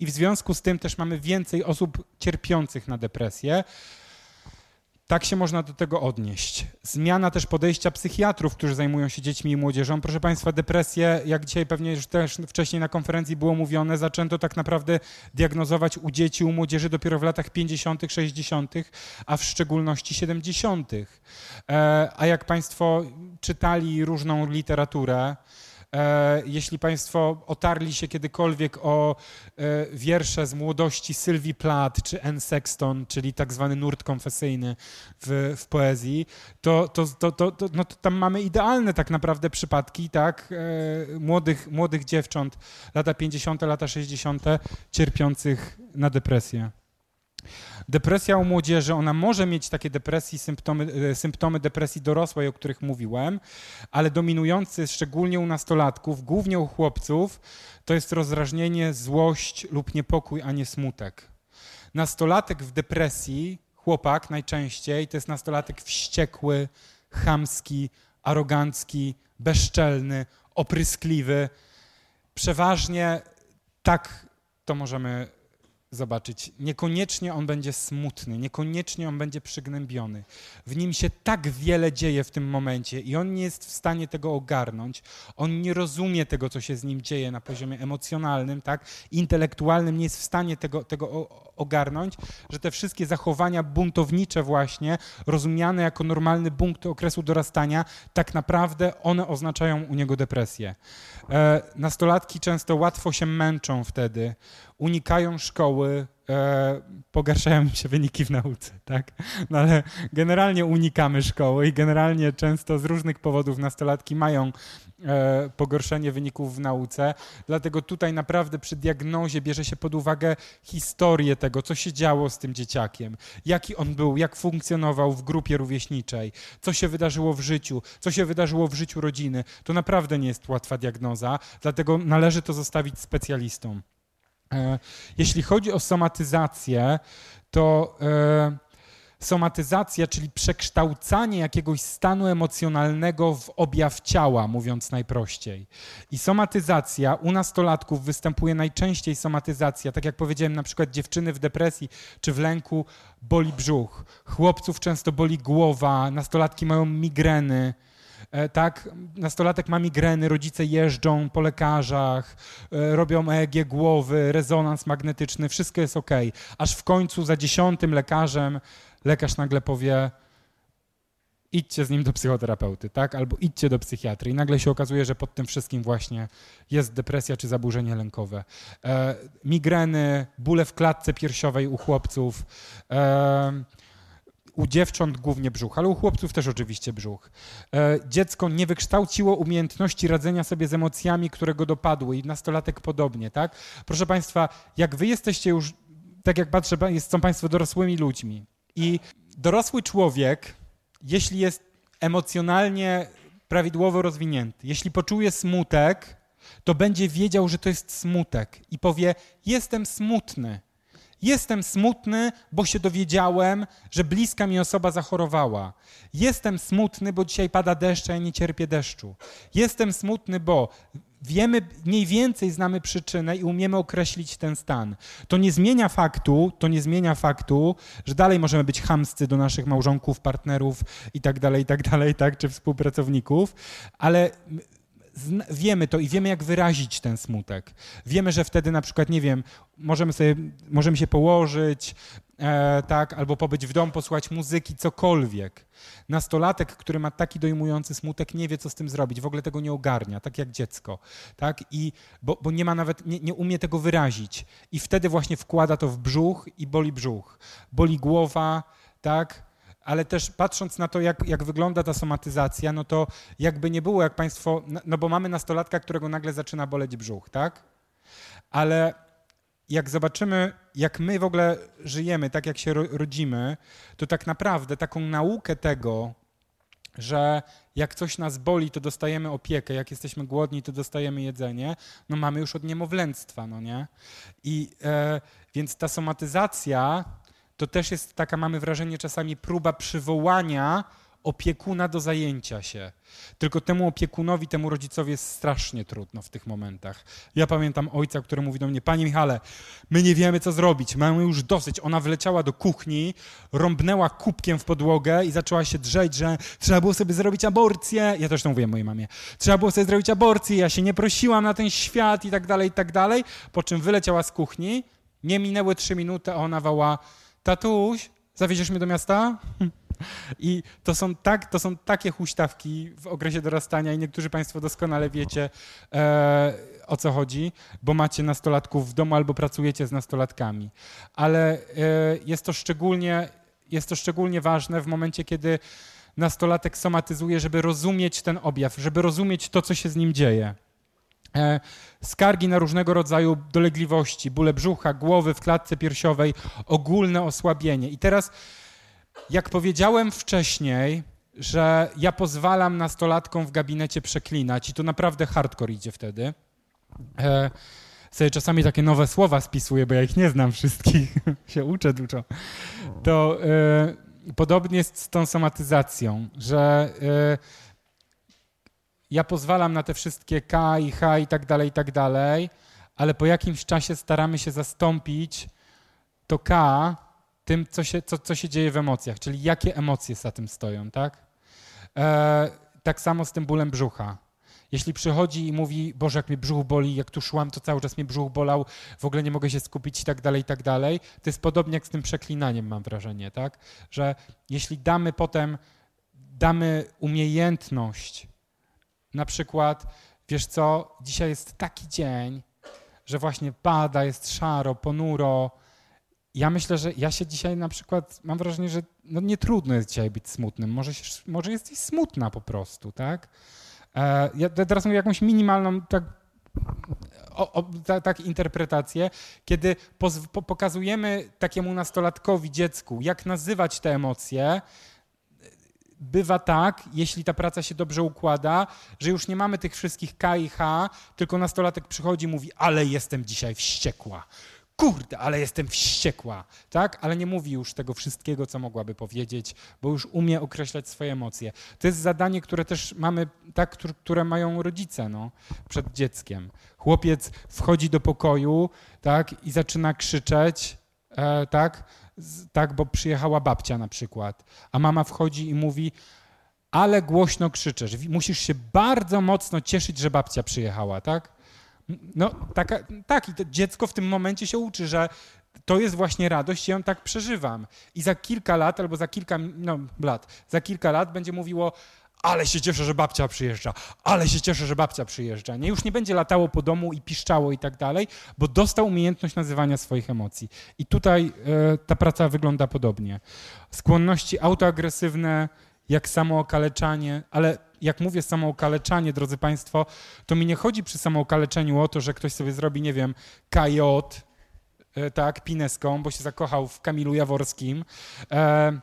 i w związku z tym też mamy więcej osób cierpiących na depresję. Tak się można do tego odnieść. Zmiana też podejścia psychiatrów, którzy zajmują się dziećmi i młodzieżą. Proszę Państwa, depresję, jak dzisiaj pewnie już też wcześniej na konferencji było mówione, zaczęto tak naprawdę diagnozować u dzieci, u młodzieży dopiero w latach 50., 60., a w szczególności 70. E, a jak Państwo czytali różną literaturę, jeśli Państwo otarli się kiedykolwiek o e, wiersze z młodości Sylwii Plath czy Anne Sexton, czyli tak zwany nurt konfesyjny w, w poezji, to, to, to, to, to, no to tam mamy idealne tak naprawdę przypadki, tak, e, młodych, młodych dziewcząt, lata 50., lata 60., cierpiących na depresję. Depresja u młodzieży, ona może mieć takie depresji, symptomy, e, symptomy depresji dorosłej, o których mówiłem, ale dominujący szczególnie u nastolatków, głównie u chłopców, to jest rozrażnienie, złość lub niepokój, a nie smutek. Nastolatek w depresji, chłopak najczęściej, to jest nastolatek wściekły, chamski, arogancki, bezczelny, opryskliwy. Przeważnie tak to możemy zobaczyć. Niekoniecznie on będzie smutny, niekoniecznie on będzie przygnębiony. W nim się tak wiele dzieje w tym momencie i on nie jest w stanie tego ogarnąć. On nie rozumie tego, co się z nim dzieje na poziomie emocjonalnym, tak? Intelektualnym nie jest w stanie tego, tego ogarnąć, że te wszystkie zachowania buntownicze właśnie, rozumiane jako normalny punkt okresu dorastania, tak naprawdę one oznaczają u niego depresję. E, nastolatki często łatwo się męczą wtedy, unikają szkoły, e, pogarszają się wyniki w nauce, tak? No ale generalnie unikamy szkoły i generalnie często z różnych powodów nastolatki mają e, pogorszenie wyników w nauce, dlatego tutaj naprawdę przy diagnozie bierze się pod uwagę historię tego, co się działo z tym dzieciakiem, jaki on był, jak funkcjonował w grupie rówieśniczej, co się wydarzyło w życiu, co się wydarzyło w życiu rodziny. To naprawdę nie jest łatwa diagnoza, dlatego należy to zostawić specjalistom. E, jeśli chodzi o somatyzację, to e, somatyzacja, czyli przekształcanie jakiegoś stanu emocjonalnego w objaw ciała, mówiąc najprościej. I somatyzacja u nastolatków występuje najczęściej somatyzacja, tak jak powiedziałem, na przykład dziewczyny w depresji czy w lęku boli brzuch, chłopców często boli głowa, nastolatki mają migreny. E, tak, nastolatek ma migreny, rodzice jeżdżą po lekarzach, e, robią EEG głowy, rezonans magnetyczny, wszystko jest ok. Aż w końcu za dziesiątym lekarzem lekarz nagle powie, idźcie z nim do psychoterapeuty, tak? Albo idźcie do psychiatry. I nagle się okazuje, że pod tym wszystkim właśnie jest depresja czy zaburzenie lękowe. E, migreny, bóle w klatce piersiowej u chłopców, e, u dziewcząt głównie brzuch, ale u chłopców też oczywiście brzuch. E, dziecko nie wykształciło umiejętności radzenia sobie z emocjami, które go dopadły i nastolatek podobnie, tak? Proszę Państwa, jak Wy jesteście już, tak jak patrzę, są Państwo dorosłymi ludźmi i dorosły człowiek, jeśli jest emocjonalnie prawidłowo rozwinięty, jeśli poczuje smutek, to będzie wiedział, że to jest smutek i powie: Jestem smutny. Jestem smutny, bo się dowiedziałem, że bliska mi osoba zachorowała. Jestem smutny, bo dzisiaj pada deszcz, a ja nie cierpię deszczu. Jestem smutny, bo wiemy, mniej więcej znamy przyczynę i umiemy określić ten stan. To nie zmienia faktu, to nie zmienia faktu, że dalej możemy być chamscy do naszych małżonków, partnerów i tak dalej, i tak dalej, tak, czy współpracowników, ale wiemy to i wiemy, jak wyrazić ten smutek. Wiemy, że wtedy na przykład, nie wiem, możemy, sobie, możemy się położyć, e, tak, albo pobyć w domu, posłuchać muzyki, cokolwiek. Nastolatek, który ma taki dojmujący smutek, nie wie, co z tym zrobić, w ogóle tego nie ogarnia, tak jak dziecko, tak, i, bo, bo nie ma nawet, nie, nie umie tego wyrazić. I wtedy właśnie wkłada to w brzuch i boli brzuch. Boli głowa, tak, ale też patrząc na to, jak, jak wygląda ta somatyzacja, no to jakby nie było, jak Państwo, no, no bo mamy nastolatka, którego nagle zaczyna boleć brzuch, tak? Ale jak zobaczymy, jak my w ogóle żyjemy, tak jak się rodzimy, to tak naprawdę taką naukę tego, że jak coś nas boli, to dostajemy opiekę, jak jesteśmy głodni, to dostajemy jedzenie, no mamy już od niemowlęctwa, no nie? I e, więc ta somatyzacja to też jest taka, mamy wrażenie czasami, próba przywołania opiekuna do zajęcia się. Tylko temu opiekunowi, temu rodzicowi jest strasznie trudno w tych momentach. Ja pamiętam ojca, który mówi do mnie, panie Michale, my nie wiemy, co zrobić, mamy już dosyć. Ona wleciała do kuchni, rąbnęła kubkiem w podłogę i zaczęła się drzeć, że trzeba było sobie zrobić aborcję. Ja też to mówię mojej mamie. Trzeba było sobie zrobić aborcję, ja się nie prosiłam na ten świat i tak dalej, i tak dalej. Po czym wyleciała z kuchni, nie minęły trzy minuty, a ona woła, tatuś, zawieziesz mnie do miasta? I to są, tak, to są takie huśtawki w okresie dorastania i niektórzy Państwo doskonale wiecie, e, o co chodzi, bo macie nastolatków w domu albo pracujecie z nastolatkami. Ale e, jest, to szczególnie, jest to szczególnie ważne w momencie, kiedy nastolatek somatyzuje, żeby rozumieć ten objaw, żeby rozumieć to, co się z nim dzieje. E, skargi na różnego rodzaju dolegliwości, bóle brzucha, głowy w klatce piersiowej, ogólne osłabienie. I teraz, jak powiedziałem wcześniej, że ja pozwalam nastolatkom w gabinecie przeklinać i to naprawdę hardcore idzie wtedy. E, sobie czasami takie nowe słowa spisuję, bo ja ich nie znam wszystkich, się uczę dużo. To e, podobnie jest z tą somatyzacją, że e, ja pozwalam na te wszystkie K i H i tak dalej, i tak dalej, ale po jakimś czasie staramy się zastąpić to K tym, co się, co, co się dzieje w emocjach, czyli jakie emocje za tym stoją, tak? E, tak samo z tym bólem brzucha. Jeśli przychodzi i mówi, Boże, jak mnie brzuch boli, jak tu szłam, to cały czas mnie brzuch bolał, w ogóle nie mogę się skupić i tak dalej, i tak dalej, to jest podobnie jak z tym przeklinaniem, mam wrażenie, tak? Że jeśli damy potem, damy umiejętność, na przykład, wiesz co, dzisiaj jest taki dzień, że właśnie pada, jest szaro, ponuro, ja myślę, że ja się dzisiaj na przykład, mam wrażenie, że no nie trudno jest dzisiaj być smutnym. Może, się, może jesteś smutna po prostu, tak? E, ja teraz mówię jakąś minimalną tak, o, o, ta, tak interpretację, kiedy poz, po, pokazujemy takiemu nastolatkowi, dziecku, jak nazywać te emocje, bywa tak, jeśli ta praca się dobrze układa, że już nie mamy tych wszystkich K i H, tylko nastolatek przychodzi i mówi, ale jestem dzisiaj wściekła kurde, ale jestem wściekła, tak? Ale nie mówi już tego wszystkiego, co mogłaby powiedzieć, bo już umie określać swoje emocje. To jest zadanie, które też mamy, tak, które mają rodzice, no, przed dzieckiem. Chłopiec wchodzi do pokoju, tak, i zaczyna krzyczeć, e, tak, tak, bo przyjechała babcia na przykład, a mama wchodzi i mówi, ale głośno krzyczesz, musisz się bardzo mocno cieszyć, że babcia przyjechała, tak? No taka, tak, i to dziecko w tym momencie się uczy, że to jest właśnie radość, ja ją tak przeżywam. I za kilka lat albo za kilka no, lat, za kilka lat będzie mówiło, ale się cieszę, że babcia przyjeżdża, ale się cieszę, że babcia przyjeżdża. Nie, już nie będzie latało po domu i piszczało i tak dalej, bo dostał umiejętność nazywania swoich emocji. I tutaj e, ta praca wygląda podobnie. Skłonności autoagresywne, jak samookaleczanie, ale jak mówię samookaleczanie, drodzy Państwo, to mi nie chodzi przy samookaleczeniu o to, że ktoś sobie zrobi, nie wiem, KJ, e, tak, pineską, bo się zakochał w Kamilu Jaworskim, e,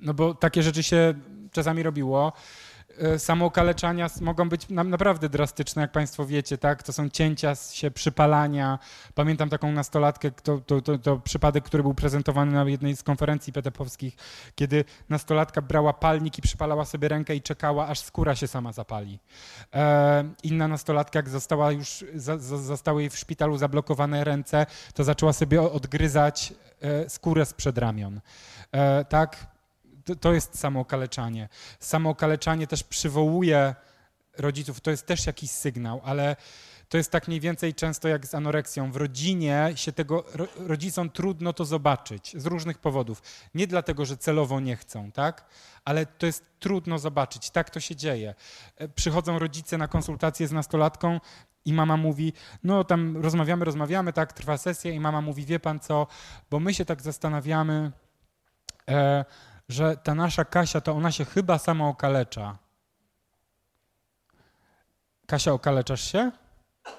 no bo takie rzeczy się czasami robiło. E, samookaleczania mogą być naprawdę drastyczne, jak Państwo wiecie, tak? To są cięcia się, przypalania. Pamiętam taką nastolatkę, to, to, to, to przypadek, który był prezentowany na jednej z konferencji PTP-owskich, kiedy nastolatka brała palnik i przypalała sobie rękę i czekała, aż skóra się sama zapali. E, inna nastolatka, jak została już, za, zostały jej w szpitalu zablokowane ręce, to zaczęła sobie odgryzać e, skórę z przedramion. E, tak? To, jest samookaleczanie. Samookaleczanie też przywołuje rodziców, to jest też jakiś sygnał, ale to jest tak mniej więcej często jak z anoreksją. W rodzinie się tego rodzicom trudno to zobaczyć z różnych powodów. Nie dlatego, że celowo nie chcą, tak? Ale to jest trudno zobaczyć. Tak to się dzieje. E, przychodzą rodzice na konsultację z nastolatką i mama mówi, no tam rozmawiamy, rozmawiamy, tak, trwa sesja i mama mówi, wie pan co, bo my się tak zastanawiamy, e, że ta nasza Kasia, to ona się chyba sama okalecza. Kasia, okaleczasz się?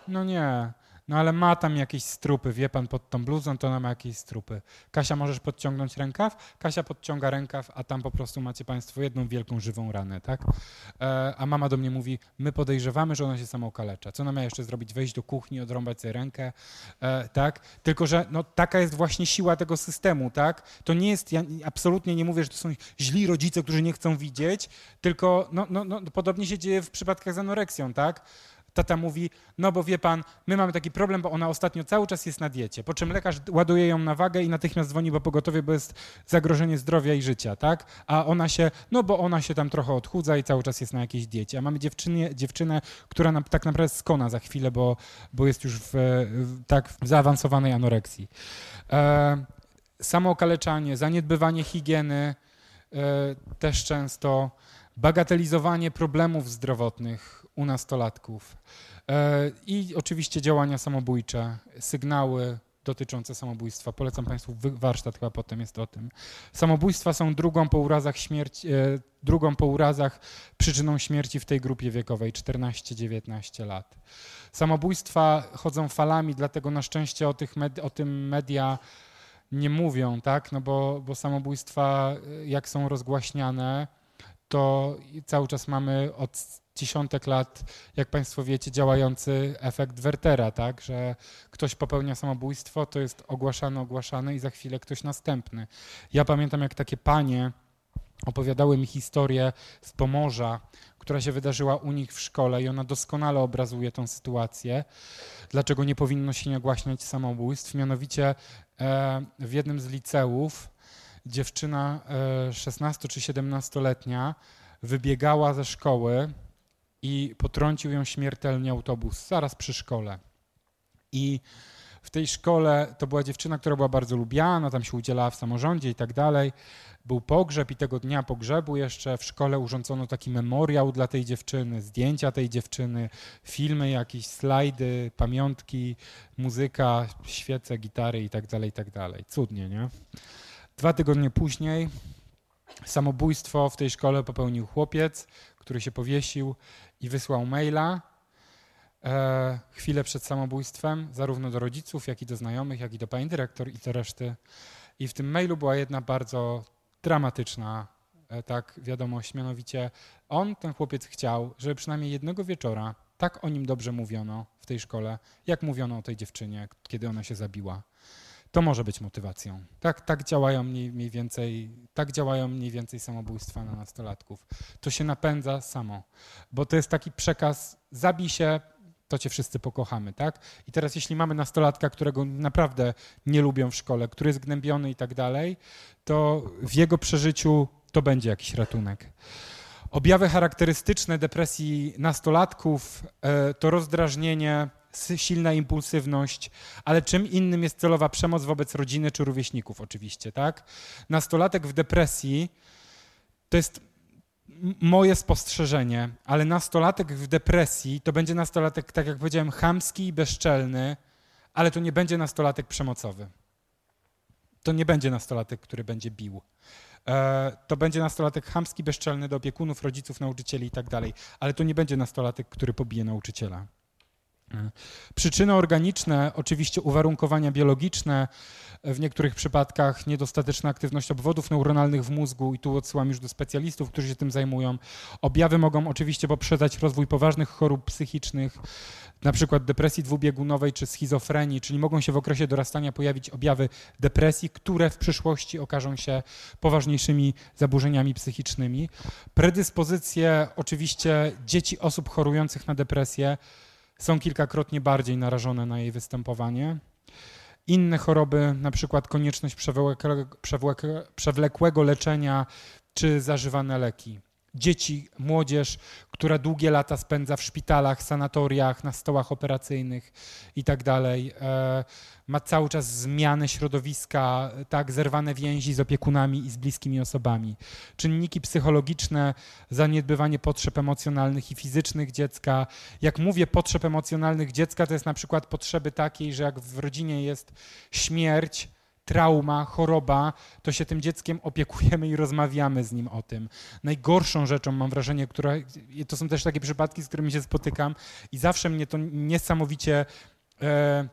No nie. No ale ma tam jakieś strupy, wie pan, pod tą bluzą to ona ma jakieś strupy. Kasia, możesz podciągnąć rękaw? Kasia podciąga rękaw, a tam po prostu macie państwo jedną wielką, żywą ranę, tak? E, a mama do mnie mówi, my podejrzewamy, że ona się sama okalecza. Co ona miała jeszcze zrobić? Wejść do kuchni, odrąbać sobie rękę, e, tak? Tylko, że no, taka jest właśnie siła tego systemu, tak? To nie jest, ja absolutnie nie mówię, że to są źli rodzice, którzy nie chcą widzieć, tylko no, no, no, podobnie się dzieje w przypadkach z anoreksją, tak? Tata mówi, no bo wie pan, my mamy taki problem, bo ona ostatnio cały czas jest na diecie, po czym lekarz ładuje ją na wagę i natychmiast dzwoni, bo pogotowie, bo jest zagrożenie zdrowia i życia, tak? A ona się, no bo ona się tam trochę odchudza i cały czas jest na jakiejś diecie. A mamy dziewczynie, dziewczynę, która nam tak naprawdę skona za chwilę, bo, bo jest już w, w tak w zaawansowanej anoreksji. E, samookaleczanie, zaniedbywanie higieny e, też często, bagatelizowanie problemów zdrowotnych, u nastolatków. E, I oczywiście działania samobójcze, sygnały dotyczące samobójstwa. Polecam Państwu warsztat chyba potem jest o tym. Samobójstwa są drugą po urazach śmierci, e, drugą po urazach przyczyną śmierci w tej grupie wiekowej 14-19 lat. Samobójstwa chodzą falami, dlatego na szczęście o, tych med, o tym media nie mówią, tak? No bo, bo samobójstwa, e, jak są rozgłaśniane, to cały czas mamy od dziesiątek lat, jak Państwo wiecie, działający efekt Wertera, tak, że ktoś popełnia samobójstwo, to jest ogłaszane, ogłaszane i za chwilę ktoś następny. Ja pamiętam, jak takie panie opowiadały mi historię z Pomorza, która się wydarzyła u nich w szkole i ona doskonale obrazuje tą sytuację, dlaczego nie powinno się nie ogłaśniać samobójstw. Mianowicie e, w jednym z liceów dziewczyna 16 e, czy 17-letnia wybiegała ze szkoły i potrącił ją śmiertelnie autobus zaraz przy szkole. I w tej szkole to była dziewczyna, która była bardzo lubiana, tam się udzielała w samorządzie i tak dalej. Był pogrzeb i tego dnia pogrzebu jeszcze w szkole urządzono taki memoriał dla tej dziewczyny, zdjęcia tej dziewczyny, filmy jakieś, slajdy, pamiątki, muzyka, świece, gitary i tak dalej, i tak dalej. Cudnie, nie? Dwa tygodnie później samobójstwo w tej szkole popełnił chłopiec, który się powiesił i wysłał maila e, chwilę przed samobójstwem, zarówno do rodziców, jak i do znajomych, jak i do pani dyrektor i do reszty. I w tym mailu była jedna bardzo dramatyczna e, tak wiadomość, mianowicie on, ten chłopiec chciał, żeby przynajmniej jednego wieczora tak o nim dobrze mówiono w tej szkole, jak mówiono o tej dziewczynie, kiedy ona się zabiła. To może być motywacją. Tak, tak działają mniej, mniej więcej, tak działają mniej więcej samobójstwa na nastolatków. To się napędza samo, bo to jest taki przekaz, zabij się, to cię wszyscy pokochamy, tak? I teraz jeśli mamy nastolatka, którego naprawdę nie lubią w szkole, który jest gnębiony i tak dalej, to w jego przeżyciu to będzie jakiś ratunek. Objawy charakterystyczne depresji nastolatków e, to rozdrażnienie, silna impulsywność, ale czym innym jest celowa przemoc wobec rodziny czy rówieśników oczywiście, tak? Nastolatek w depresji to jest moje spostrzeżenie, ale nastolatek w depresji to będzie nastolatek, tak jak powiedziałem, chamski i bezczelny, ale to nie będzie nastolatek przemocowy. To nie będzie nastolatek, który będzie bił. E, to będzie nastolatek chamski, bezczelny do opiekunów, rodziców, nauczycieli i tak dalej, ale to nie będzie nastolatek, który pobije nauczyciela. Przyczyny organiczne, oczywiście uwarunkowania biologiczne, w niektórych przypadkach niedostateczna aktywność obwodów neuronalnych w mózgu i tu odsyłam już do specjalistów, którzy się tym zajmują. Objawy mogą oczywiście poprzedzać rozwój poważnych chorób psychicznych, na przykład depresji dwubiegunowej czy schizofrenii, czyli mogą się w okresie dorastania pojawić objawy depresji, które w przyszłości okażą się poważniejszymi zaburzeniami psychicznymi. Predyspozycje oczywiście dzieci osób chorujących na depresję są kilkakrotnie bardziej narażone na jej występowanie. Inne choroby, na przykład konieczność przewlekłego leczenia czy zażywane leki dzieci, młodzież, która długie lata spędza w szpitalach, sanatoriach, na stołach operacyjnych i tak dalej. E, ma cały czas zmiany środowiska, tak, zerwane więzi z opiekunami i z bliskimi osobami. Czynniki psychologiczne, zaniedbywanie potrzeb emocjonalnych i fizycznych dziecka. Jak mówię potrzeb emocjonalnych dziecka, to jest na przykład potrzeby takiej, że jak w rodzinie jest śmierć, trauma, choroba, to się tym dzieckiem opiekujemy i rozmawiamy z nim o tym. Najgorszą rzeczą, mam wrażenie, która, to są też takie przypadki, z którymi się spotykam i zawsze mnie to niesamowicie e,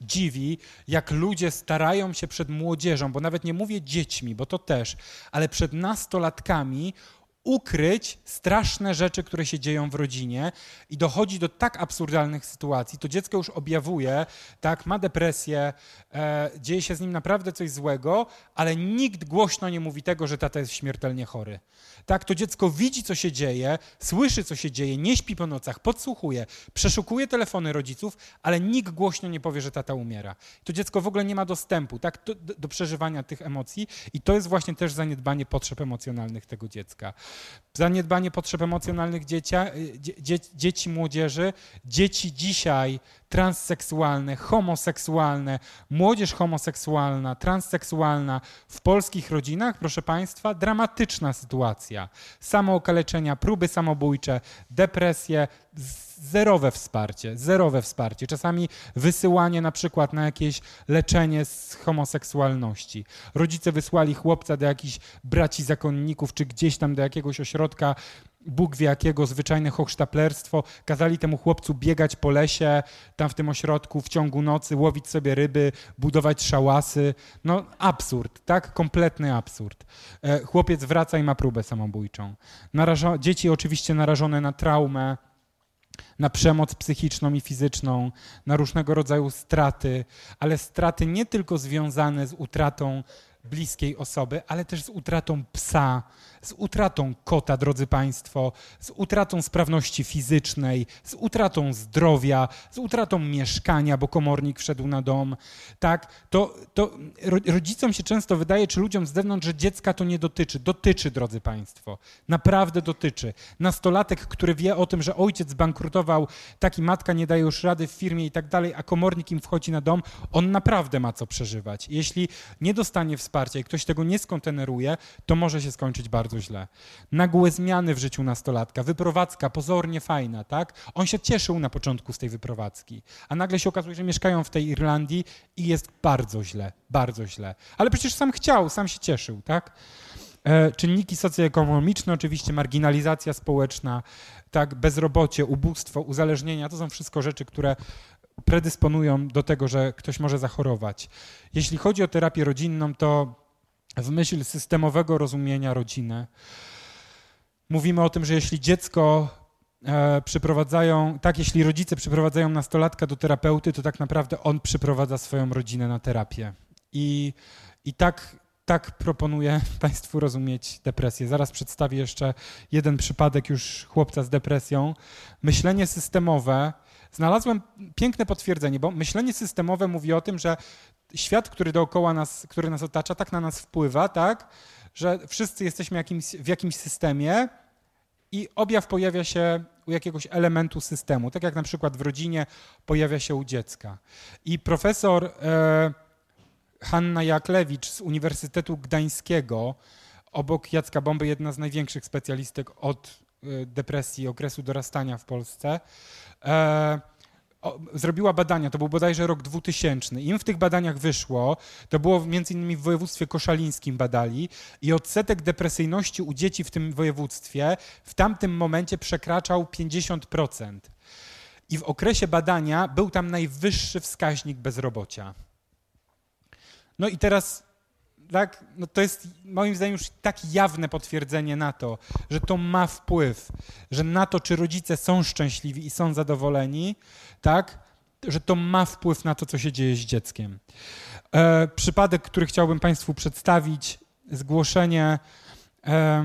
dziwi, jak ludzie starają się przed młodzieżą, bo nawet nie mówię dziećmi, bo to też, ale przed nastolatkami ukryć straszne rzeczy, które się dzieją w rodzinie i dochodzi do tak absurdalnych sytuacji, to dziecko już objawuje, tak, ma depresję, e, dzieje się z nim naprawdę coś złego, ale nikt głośno nie mówi tego, że tata jest śmiertelnie chory. Tak, to dziecko widzi, co się dzieje, słyszy, co się dzieje, nie śpi po nocach, podsłuchuje, przeszukuje telefony rodziców, ale nikt głośno nie powie, że tata umiera. To dziecko w ogóle nie ma dostępu tak, do, do przeżywania tych emocji i to jest właśnie też zaniedbanie potrzeb emocjonalnych tego dziecka. Zaniedbanie potrzeb emocjonalnych dziecia, dzie, dzieci, młodzieży, dzieci dzisiaj transseksualne, homoseksualne, młodzież homoseksualna, transseksualna w polskich rodzinach, proszę Państwa, dramatyczna sytuacja. Samookaleczenia, próby samobójcze, depresje, zerowe wsparcie, zerowe wsparcie. Czasami wysyłanie na przykład na jakieś leczenie z homoseksualności. Rodzice wysłali chłopca do jakichś braci zakonników, czy gdzieś tam do jakiegoś ośrodka Bóg wie jakiego, zwyczajne hochsztaplerstwo. Kazali temu chłopcu biegać po lesie, tam w tym ośrodku w ciągu nocy, łowić sobie ryby, budować szałasy. No absurd, tak? Kompletny absurd. E, chłopiec wraca i ma próbę samobójczą. Dzieci oczywiście narażone na traumę, na przemoc psychiczną i fizyczną, na różnego rodzaju straty, ale straty nie tylko związane z utratą bliskiej osoby, ale też z utratą psa, z utratą kota, drodzy Państwo, z utratą sprawności fizycznej, z utratą zdrowia, z utratą mieszkania, bo komornik wszedł na dom. Tak, to, to rodzicom się często wydaje, czy ludziom z zewnątrz, że dziecka to nie dotyczy. Dotyczy, drodzy Państwo. Naprawdę dotyczy. Nastolatek, który wie o tym, że ojciec zbankrutował, taki matka nie daje już rady w firmie i tak dalej, a komornik im wchodzi na dom, on naprawdę ma co przeżywać. Jeśli nie dostanie wsparcia i ktoś tego nie skonteneruje, to może się skończyć bardzo bardzo źle. Nagłe zmiany w życiu nastolatka, wyprowadzka pozornie fajna, tak? On się cieszył na początku z tej wyprowadzki, a nagle się okazuje, że mieszkają w tej Irlandii i jest bardzo źle, bardzo źle. Ale przecież sam chciał, sam się cieszył, tak? E, czynniki socjoekonomiczne, oczywiście marginalizacja społeczna, tak, bezrobocie, ubóstwo, uzależnienia, to są wszystko rzeczy, które predysponują do tego, że ktoś może zachorować. Jeśli chodzi o terapię rodzinną, to w myśl systemowego rozumienia rodziny. Mówimy o tym, że jeśli dziecko e, przyprowadzają, tak, jeśli rodzice przyprowadzają nastolatka do terapeuty, to tak naprawdę on przyprowadza swoją rodzinę na terapię. I, i tak, tak proponuję Państwu rozumieć depresję. Zaraz przedstawię jeszcze jeden przypadek już chłopca z depresją. Myślenie systemowe. Znalazłem piękne potwierdzenie, bo myślenie systemowe mówi o tym, że świat, który dookoła nas, który nas otacza, tak na nas wpływa, tak, że wszyscy jesteśmy jakimś, w jakimś systemie i objaw pojawia się u jakiegoś elementu systemu, tak jak na przykład w rodzinie pojawia się u dziecka. I profesor e, Hanna Jaklewicz z Uniwersytetu Gdańskiego, obok Jacka Bomby, jedna z największych specjalistek od e, depresji, okresu dorastania w Polsce, e, zrobiła badania, to był bodajże rok 2000. Im w tych badaniach wyszło, to było między innymi w województwie koszalińskim badali i odsetek depresyjności u dzieci w tym województwie w tamtym momencie przekraczał 50%. I w okresie badania był tam najwyższy wskaźnik bezrobocia. No i teraz tak, no to jest moim zdaniem już tak jawne potwierdzenie na to, że to ma wpływ, że na to, czy rodzice są szczęśliwi i są zadowoleni, tak, że to ma wpływ na to, co się dzieje z dzieckiem. E, przypadek, który chciałbym Państwu przedstawić, zgłoszenie. E,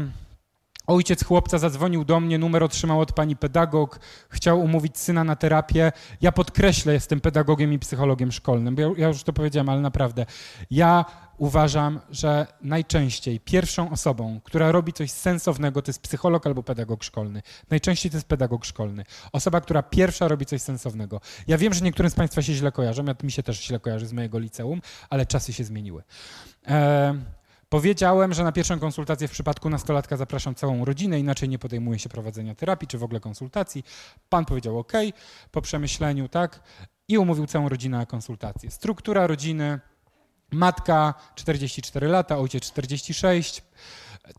Ojciec chłopca zadzwonił do mnie, numer otrzymał od pani pedagog, chciał umówić syna na terapię. Ja podkreślę, jestem pedagogiem i psychologiem szkolnym, bo ja, ja już to powiedziałem, ale naprawdę. Ja uważam, że najczęściej pierwszą osobą, która robi coś sensownego, to jest psycholog albo pedagog szkolny. Najczęściej to jest pedagog szkolny. Osoba, która pierwsza robi coś sensownego. Ja wiem, że niektórym z Państwa się źle kojarzą, ja, mi się też źle kojarzy z mojego liceum, ale czasy się zmieniły. E, powiedziałem, że na pierwszą konsultację w przypadku nastolatka zapraszam całą rodzinę, inaczej nie podejmuję się prowadzenia terapii czy w ogóle konsultacji. Pan powiedział OK, po przemyśleniu tak i umówił całą rodzinę na konsultację. Struktura rodziny Matka 44 lata, ojciec 46,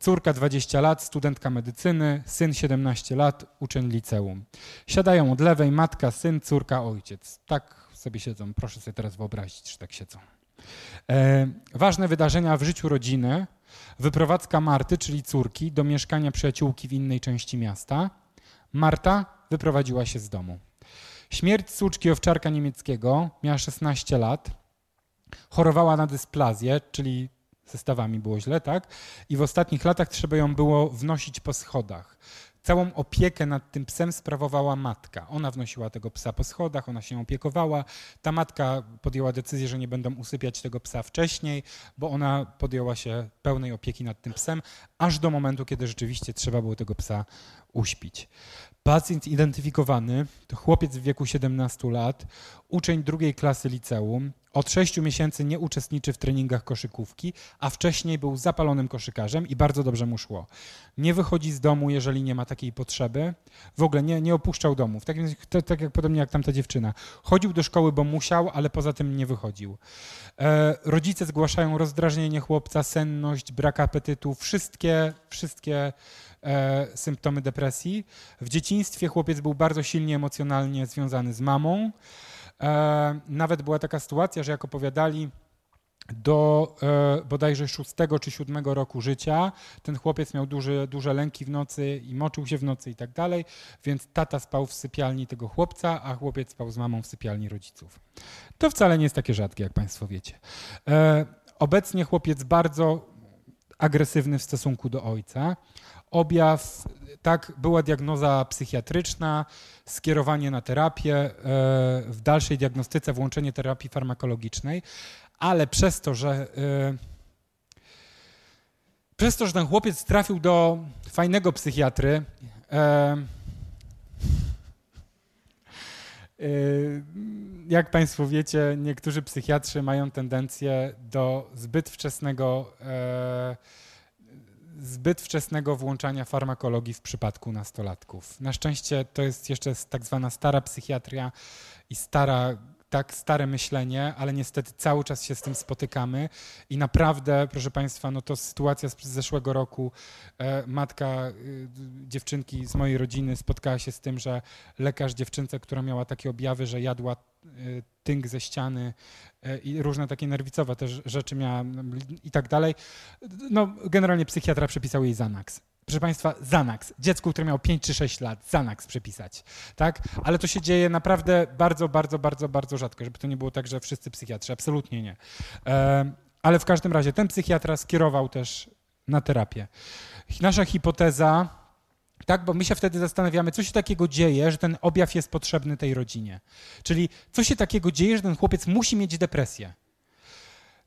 córka 20 lat, studentka medycyny, syn 17 lat, uczeń liceum. Siadają od lewej matka, syn, córka, ojciec. Tak sobie siedzą. Proszę sobie teraz wyobrazić, że tak siedzą. E, ważne wydarzenia w życiu rodziny. Wyprowadzka Marty, czyli córki, do mieszkania przyjaciółki w innej części miasta. Marta wyprowadziła się z domu. Śmierć córki owczarka niemieckiego, miała 16 lat chorowała na dysplazję, czyli zestawami było źle, tak? I w ostatnich latach trzeba ją było wnosić po schodach. Całą opiekę nad tym psem sprawowała matka. Ona wnosiła tego psa po schodach, ona się opiekowała. Ta matka podjęła decyzję, że nie będą usypiać tego psa wcześniej, bo ona podjęła się pełnej opieki nad tym psem, aż do momentu, kiedy rzeczywiście trzeba było tego psa uśpić. Pacjent identyfikowany to chłopiec w wieku 17 lat, uczeń drugiej klasy liceum, od 6 miesięcy nie uczestniczy w treningach koszykówki, a wcześniej był zapalonym koszykarzem i bardzo dobrze mu szło. Nie wychodzi z domu, jeżeli nie ma takiej potrzeby. W ogóle nie, nie opuszczał domów. Tak, tak, jak podobnie jak tamta dziewczyna. Chodził do szkoły, bo musiał, ale poza tym nie wychodził. E, rodzice zgłaszają rozdrażnienie chłopca, senność, brak apetytu, wszystkie, wszystkie symptomy depresji. W dzieciństwie chłopiec był bardzo silnie emocjonalnie związany z mamą. E, nawet była taka sytuacja, że jak opowiadali, do e, bodajże szóstego czy siódmego roku życia. Ten chłopiec miał duże, duże lęki w nocy i moczył się w nocy i tak dalej, więc tata spał w sypialni tego chłopca, a chłopiec spał z mamą w sypialni rodziców. To wcale nie jest takie rzadkie, jak Państwo wiecie. E, obecnie chłopiec bardzo agresywny w stosunku do ojca. Objaw, tak, była diagnoza psychiatryczna, skierowanie na terapię, e, w dalszej diagnostyce włączenie terapii farmakologicznej, ale przez to, że e, przez to, że ten chłopiec trafił do fajnego psychiatry, e, jak Państwo wiecie, niektórzy psychiatrzy mają tendencję do zbyt wczesnego zbyt wczesnego włączania farmakologii w przypadku nastolatków. Na szczęście to jest jeszcze tak zwana stara psychiatria i stara tak stare myślenie, ale niestety cały czas się z tym spotykamy i naprawdę, proszę Państwa, no to sytuacja z zeszłego roku, e, matka e, dziewczynki z mojej rodziny spotkała się z tym, że lekarz dziewczynce, która miała takie objawy, że jadła tynk ze ściany e, i różne takie nerwicowe też rzeczy miała i tak dalej, no generalnie psychiatra przepisał jej Xanax proszę Państwa, Xanax. Dziecku, które miało 5 czy 6 lat, Xanax przepisać. Tak? Ale to się dzieje naprawdę bardzo, bardzo, bardzo, bardzo rzadko, żeby to nie było tak, że wszyscy psychiatrzy. Absolutnie nie. Ale w każdym razie ten psychiatra skierował też na terapię. Nasza hipoteza, tak, bo my się wtedy zastanawiamy, co się takiego dzieje, że ten objaw jest potrzebny tej rodzinie. Czyli co się takiego dzieje, że ten chłopiec musi mieć depresję.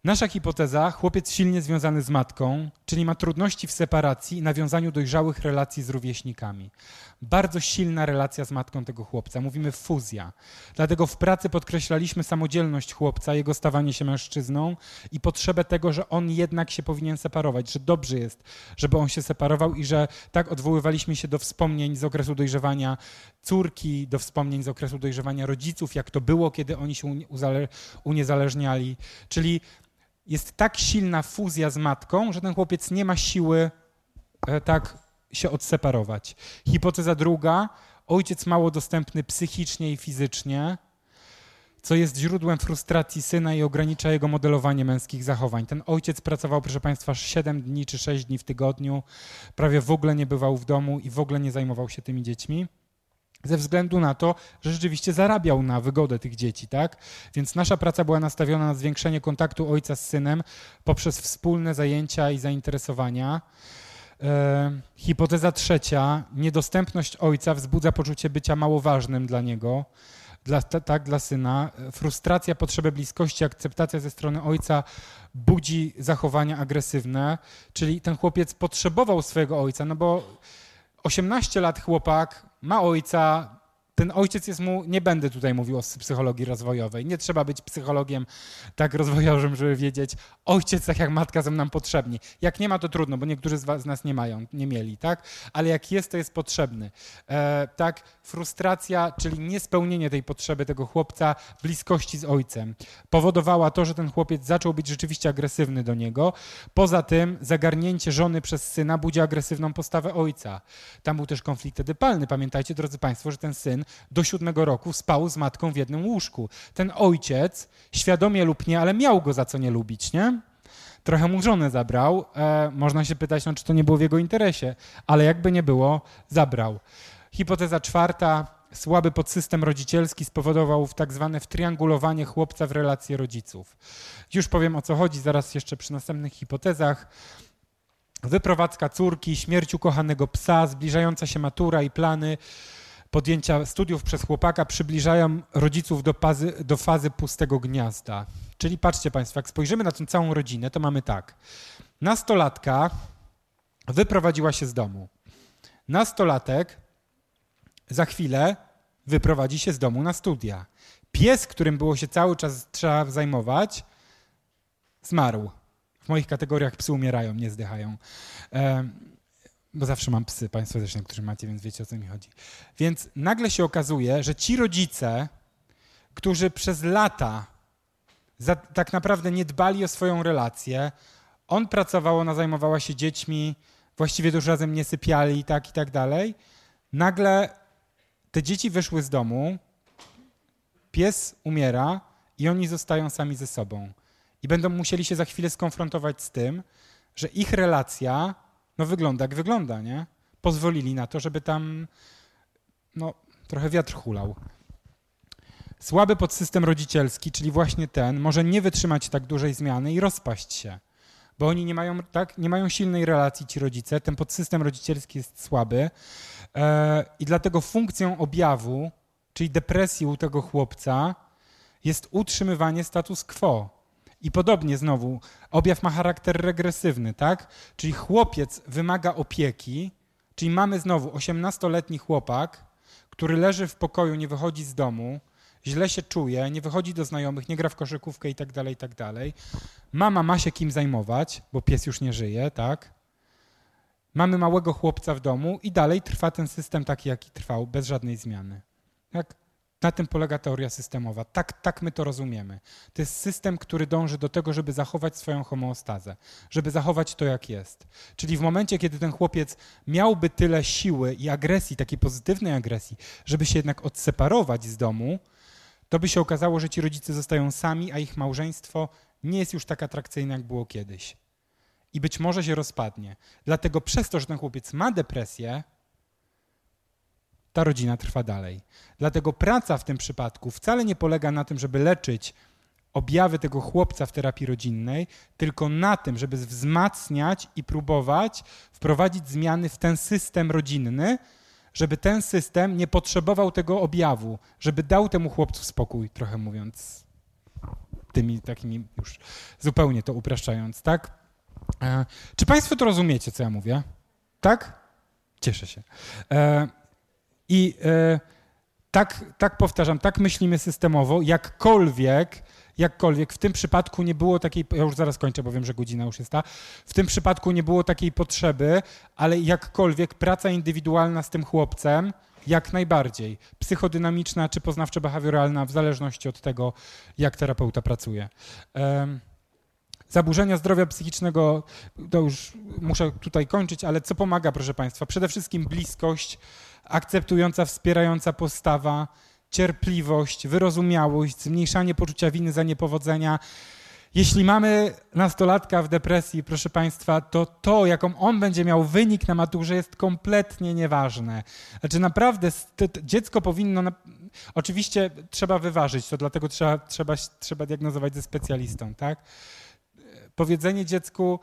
Nasza hipoteza, chłopiec silnie związany z matką, czyli ma trudności w separacji i nawiązaniu dojrzałych relacji z rówieśnikami. Bardzo silna relacja z matką tego chłopca, mówimy fuzja. Dlatego w pracy podkreślaliśmy samodzielność chłopca, jego stawanie się mężczyzną i potrzebę tego, że on jednak się powinien separować, że dobrze jest, żeby on się separował i że tak odwoływaliśmy się do wspomnień z okresu dojrzewania córki, do wspomnień z okresu dojrzewania rodziców, jak to było, kiedy oni się uniezależniali. Czyli jest tak silna fuzja z matką, że ten chłopiec nie ma siły e, tak się odseparować. Hipoteza druga, ojciec mało dostępny psychicznie i fizycznie, co jest źródłem frustracji syna i ogranicza jego modelowanie męskich zachowań. Ten ojciec pracował, proszę Państwa, 7 dni czy 6 dni w tygodniu, prawie w ogóle nie bywał w domu i w ogóle nie zajmował się tymi dziećmi ze względu na to, że rzeczywiście zarabiał na wygodę tych dzieci, tak? Więc nasza praca była nastawiona na zwiększenie kontaktu ojca z synem poprzez wspólne zajęcia i zainteresowania. E, hipoteza trzecia, niedostępność ojca wzbudza poczucie bycia mało ważnym dla niego, dla, tak, dla syna. Frustracja, potrzeby bliskości, akceptacja ze strony ojca budzi zachowania agresywne, czyli ten chłopiec potrzebował swojego ojca, no bo 18 lat chłopak, ma ojca, ten ojciec jest mu, nie będę tutaj mówił o psychologii rozwojowej, nie trzeba być psychologiem tak rozwojowym, żeby wiedzieć, ojciec tak jak matka są nam potrzebni. Jak nie ma, to trudno, bo niektórzy z, was, z nas nie mają, nie mieli, tak? Ale jak jest, to jest potrzebny. E, tak, frustracja, czyli niespełnienie tej potrzeby tego chłopca bliskości z ojcem powodowała to, że ten chłopiec zaczął być rzeczywiście agresywny do niego. Poza tym zagarnięcie żony przez syna budzi agresywną postawę ojca. Tam był też konflikt edypalny. Pamiętajcie, drodzy Państwo, że ten syn do siódmego roku spał z matką w jednym łóżku. Ten ojciec, świadomie lub nie, ale miał go za co nie lubić, nie? Trochę mu żonę zabrał. E, można się pytać, no, czy to nie było w jego interesie, ale jakby nie było, zabrał. Hipoteza czwarta. Słaby podsystem rodzicielski spowodował tak zwane wtriangulowanie chłopca w relacje rodziców. Już powiem o co chodzi, zaraz jeszcze przy następnych hipotezach wyprowadzka córki, śmierć ukochanego psa, zbliżająca się matura i plany podjęcia studiów przez chłopaka przybliżają rodziców do, pazy, do fazy pustego gniazda. Czyli patrzcie Państwo, jak spojrzymy na tę całą rodzinę, to mamy tak. Nastolatka wyprowadziła się z domu. Nastolatek za chwilę wyprowadzi się z domu na studia. Pies, którym było się cały czas trzeba zajmować, zmarł. W moich kategoriach psy umierają, nie zdychają. Bo zawsze mam psy, Państwo też niektórzy macie, więc wiecie o co mi chodzi. Więc nagle się okazuje, że ci rodzice, którzy przez lata za, tak naprawdę nie dbali o swoją relację, on pracował, ona zajmowała się dziećmi, właściwie dużo razem nie sypiali i tak i tak dalej. Nagle te dzieci wyszły z domu, pies umiera i oni zostają sami ze sobą. I będą musieli się za chwilę skonfrontować z tym, że ich relacja no, wygląda jak wygląda, nie? Pozwolili na to, żeby tam no, trochę wiatr hulał. Słaby podsystem rodzicielski, czyli właśnie ten, może nie wytrzymać tak dużej zmiany i rozpaść się bo oni nie mają, tak, nie mają silnej relacji, ci rodzice, ten podsystem rodzicielski jest słaby e, i dlatego funkcją objawu, czyli depresji u tego chłopca, jest utrzymywanie status quo. I podobnie znowu, objaw ma charakter regresywny, tak? Czyli chłopiec wymaga opieki, czyli mamy znowu 18-letni chłopak, który leży w pokoju, nie wychodzi z domu, źle się czuje, nie wychodzi do znajomych, nie gra w koszykówkę i tak dalej, i tak dalej. Mama ma się kim zajmować, bo pies już nie żyje, tak? Mamy małego chłopca w domu i dalej trwa ten system taki, jaki trwał, bez żadnej zmiany. Tak? Na tym polega teoria systemowa. Tak, tak my to rozumiemy. To jest system, który dąży do tego, żeby zachować swoją homeostazę, żeby zachować to, jak jest. Czyli w momencie, kiedy ten chłopiec miałby tyle siły i agresji, takiej pozytywnej agresji, żeby się jednak odseparować z domu, to by się okazało, że ci rodzice zostają sami, a ich małżeństwo nie jest już tak atrakcyjne, jak było kiedyś. I być może się rozpadnie. Dlatego przez to, że ten chłopiec ma depresję, ta rodzina trwa dalej. Dlatego praca w tym przypadku wcale nie polega na tym, żeby leczyć objawy tego chłopca w terapii rodzinnej, tylko na tym, żeby wzmacniać i próbować wprowadzić zmiany w ten system rodzinny, żeby ten system nie potrzebował tego objawu, żeby dał temu chłopcu spokój, trochę mówiąc tymi takimi już zupełnie to upraszczając, tak? E, czy Państwo to rozumiecie, co ja mówię? Tak? Cieszę się. E, I e, tak, tak powtarzam, tak myślimy systemowo, jakkolwiek jakkolwiek. W tym przypadku nie było takiej, ja już zaraz kończę, bo wiem, że godzina już jest ta, w tym przypadku nie było takiej potrzeby, ale jakkolwiek praca indywidualna z tym chłopcem, jak najbardziej. Psychodynamiczna czy poznawczo-behawioralna, w zależności od tego, jak terapeuta pracuje. Zaburzenia zdrowia psychicznego, to już muszę tutaj kończyć, ale co pomaga, proszę Państwa? Przede wszystkim bliskość, akceptująca, wspierająca postawa, cierpliwość, wyrozumiałość, zmniejszanie poczucia winy za niepowodzenia. Jeśli mamy nastolatka w depresji, proszę Państwa, to to, jaką on będzie miał wynik na maturze, jest kompletnie nieważne. Znaczy, naprawdę dziecko powinno. Oczywiście trzeba wyważyć to, dlatego trzeba, trzeba, trzeba diagnozować ze specjalistą, tak? Powiedzenie dziecku: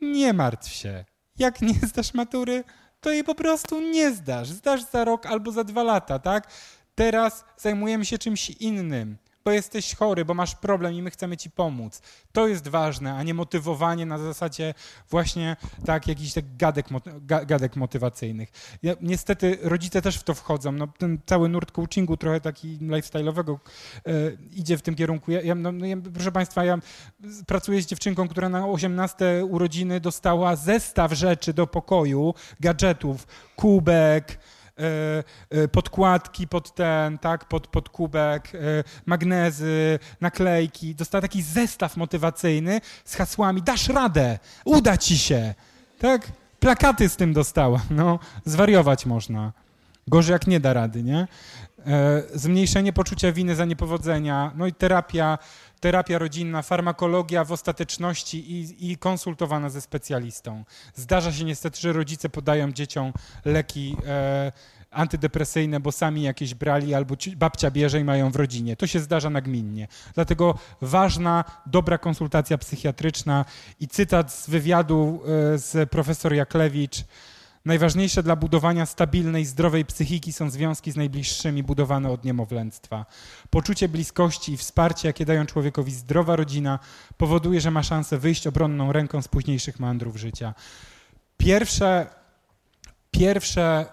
nie martw się. Jak nie zdasz matury, to jej po prostu nie zdasz. Zdasz za rok albo za dwa lata, tak? Teraz zajmujemy się czymś innym, bo jesteś chory, bo masz problem i my chcemy ci pomóc. To jest ważne, a nie motywowanie na zasadzie właśnie tak jakichś tak gadek, gadek motywacyjnych. Ja, niestety rodzice też w to wchodzą. No, ten cały nurt coachingu trochę taki lifestyle'owego e, idzie w tym kierunku. Ja, ja, no, no ja, proszę Państwa, ja pracuję z dziewczynką, która na 18 urodziny dostała zestaw rzeczy do pokoju, gadżetów, kubek, podkładki pod ten, tak, pod, pod kubek, e, magnezy, naklejki. Dostała taki zestaw motywacyjny z hasłami dasz radę, uda ci się. Tak? Plakaty z tym dostała. No, zwariować można. Gorzej jak nie da rady, nie? Zmniejszenie poczucia winy za niepowodzenia, no i terapia, terapia rodzinna, farmakologia w ostateczności i, i, konsultowana ze specjalistą. Zdarza się niestety, że rodzice podają dzieciom leki e, antydepresyjne, bo sami jakieś brali albo babcia bierze i mają w rodzinie. To się zdarza nagminnie. Dlatego ważna, dobra konsultacja psychiatryczna i cytat z wywiadu e, z profesor Jaklewicz. Najważniejsze dla budowania stabilnej, zdrowej psychiki są związki z najbliższymi budowane od niemowlęctwa. Poczucie bliskości i wsparcie, jakie dają człowiekowi zdrowa rodzina, powoduje, że ma szansę wyjść obronną ręką z późniejszych mandrów życia. Pierwsze, pierwsze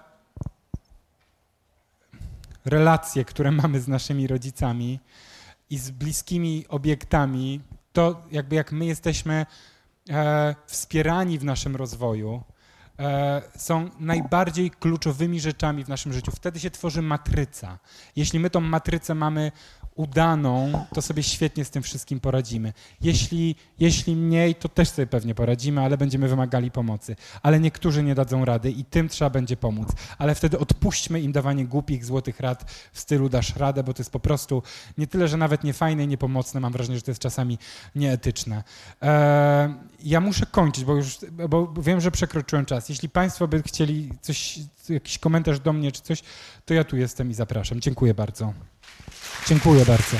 relacje, które mamy z naszymi rodzicami i z bliskimi obiektami, to jakby jak my jesteśmy e, wspierani w naszym rozwoju, są najbardziej kluczowymi rzeczami w naszym życiu. Wtedy się tworzy matryca. Jeśli my tą matrycę mamy udaną, to sobie świetnie z tym wszystkim poradzimy. Jeśli, jeśli mniej, to też sobie pewnie poradzimy, ale będziemy wymagali pomocy. Ale niektórzy nie dadzą rady i tym trzeba będzie pomóc. Ale wtedy odpuśćmy im dawanie głupich, złotych rad w stylu dasz radę, bo to jest po prostu nie tyle, że nawet niefajne i niepomocne, mam wrażenie, że to jest czasami nieetyczne. Eee, ja muszę kończyć, bo już bo wiem, że przekroczyłem czas. Jeśli Państwo by chcieli coś, jakiś komentarz do mnie czy coś, to ja tu jestem i zapraszam. Dziękuję bardzo. Dziękuję bardzo.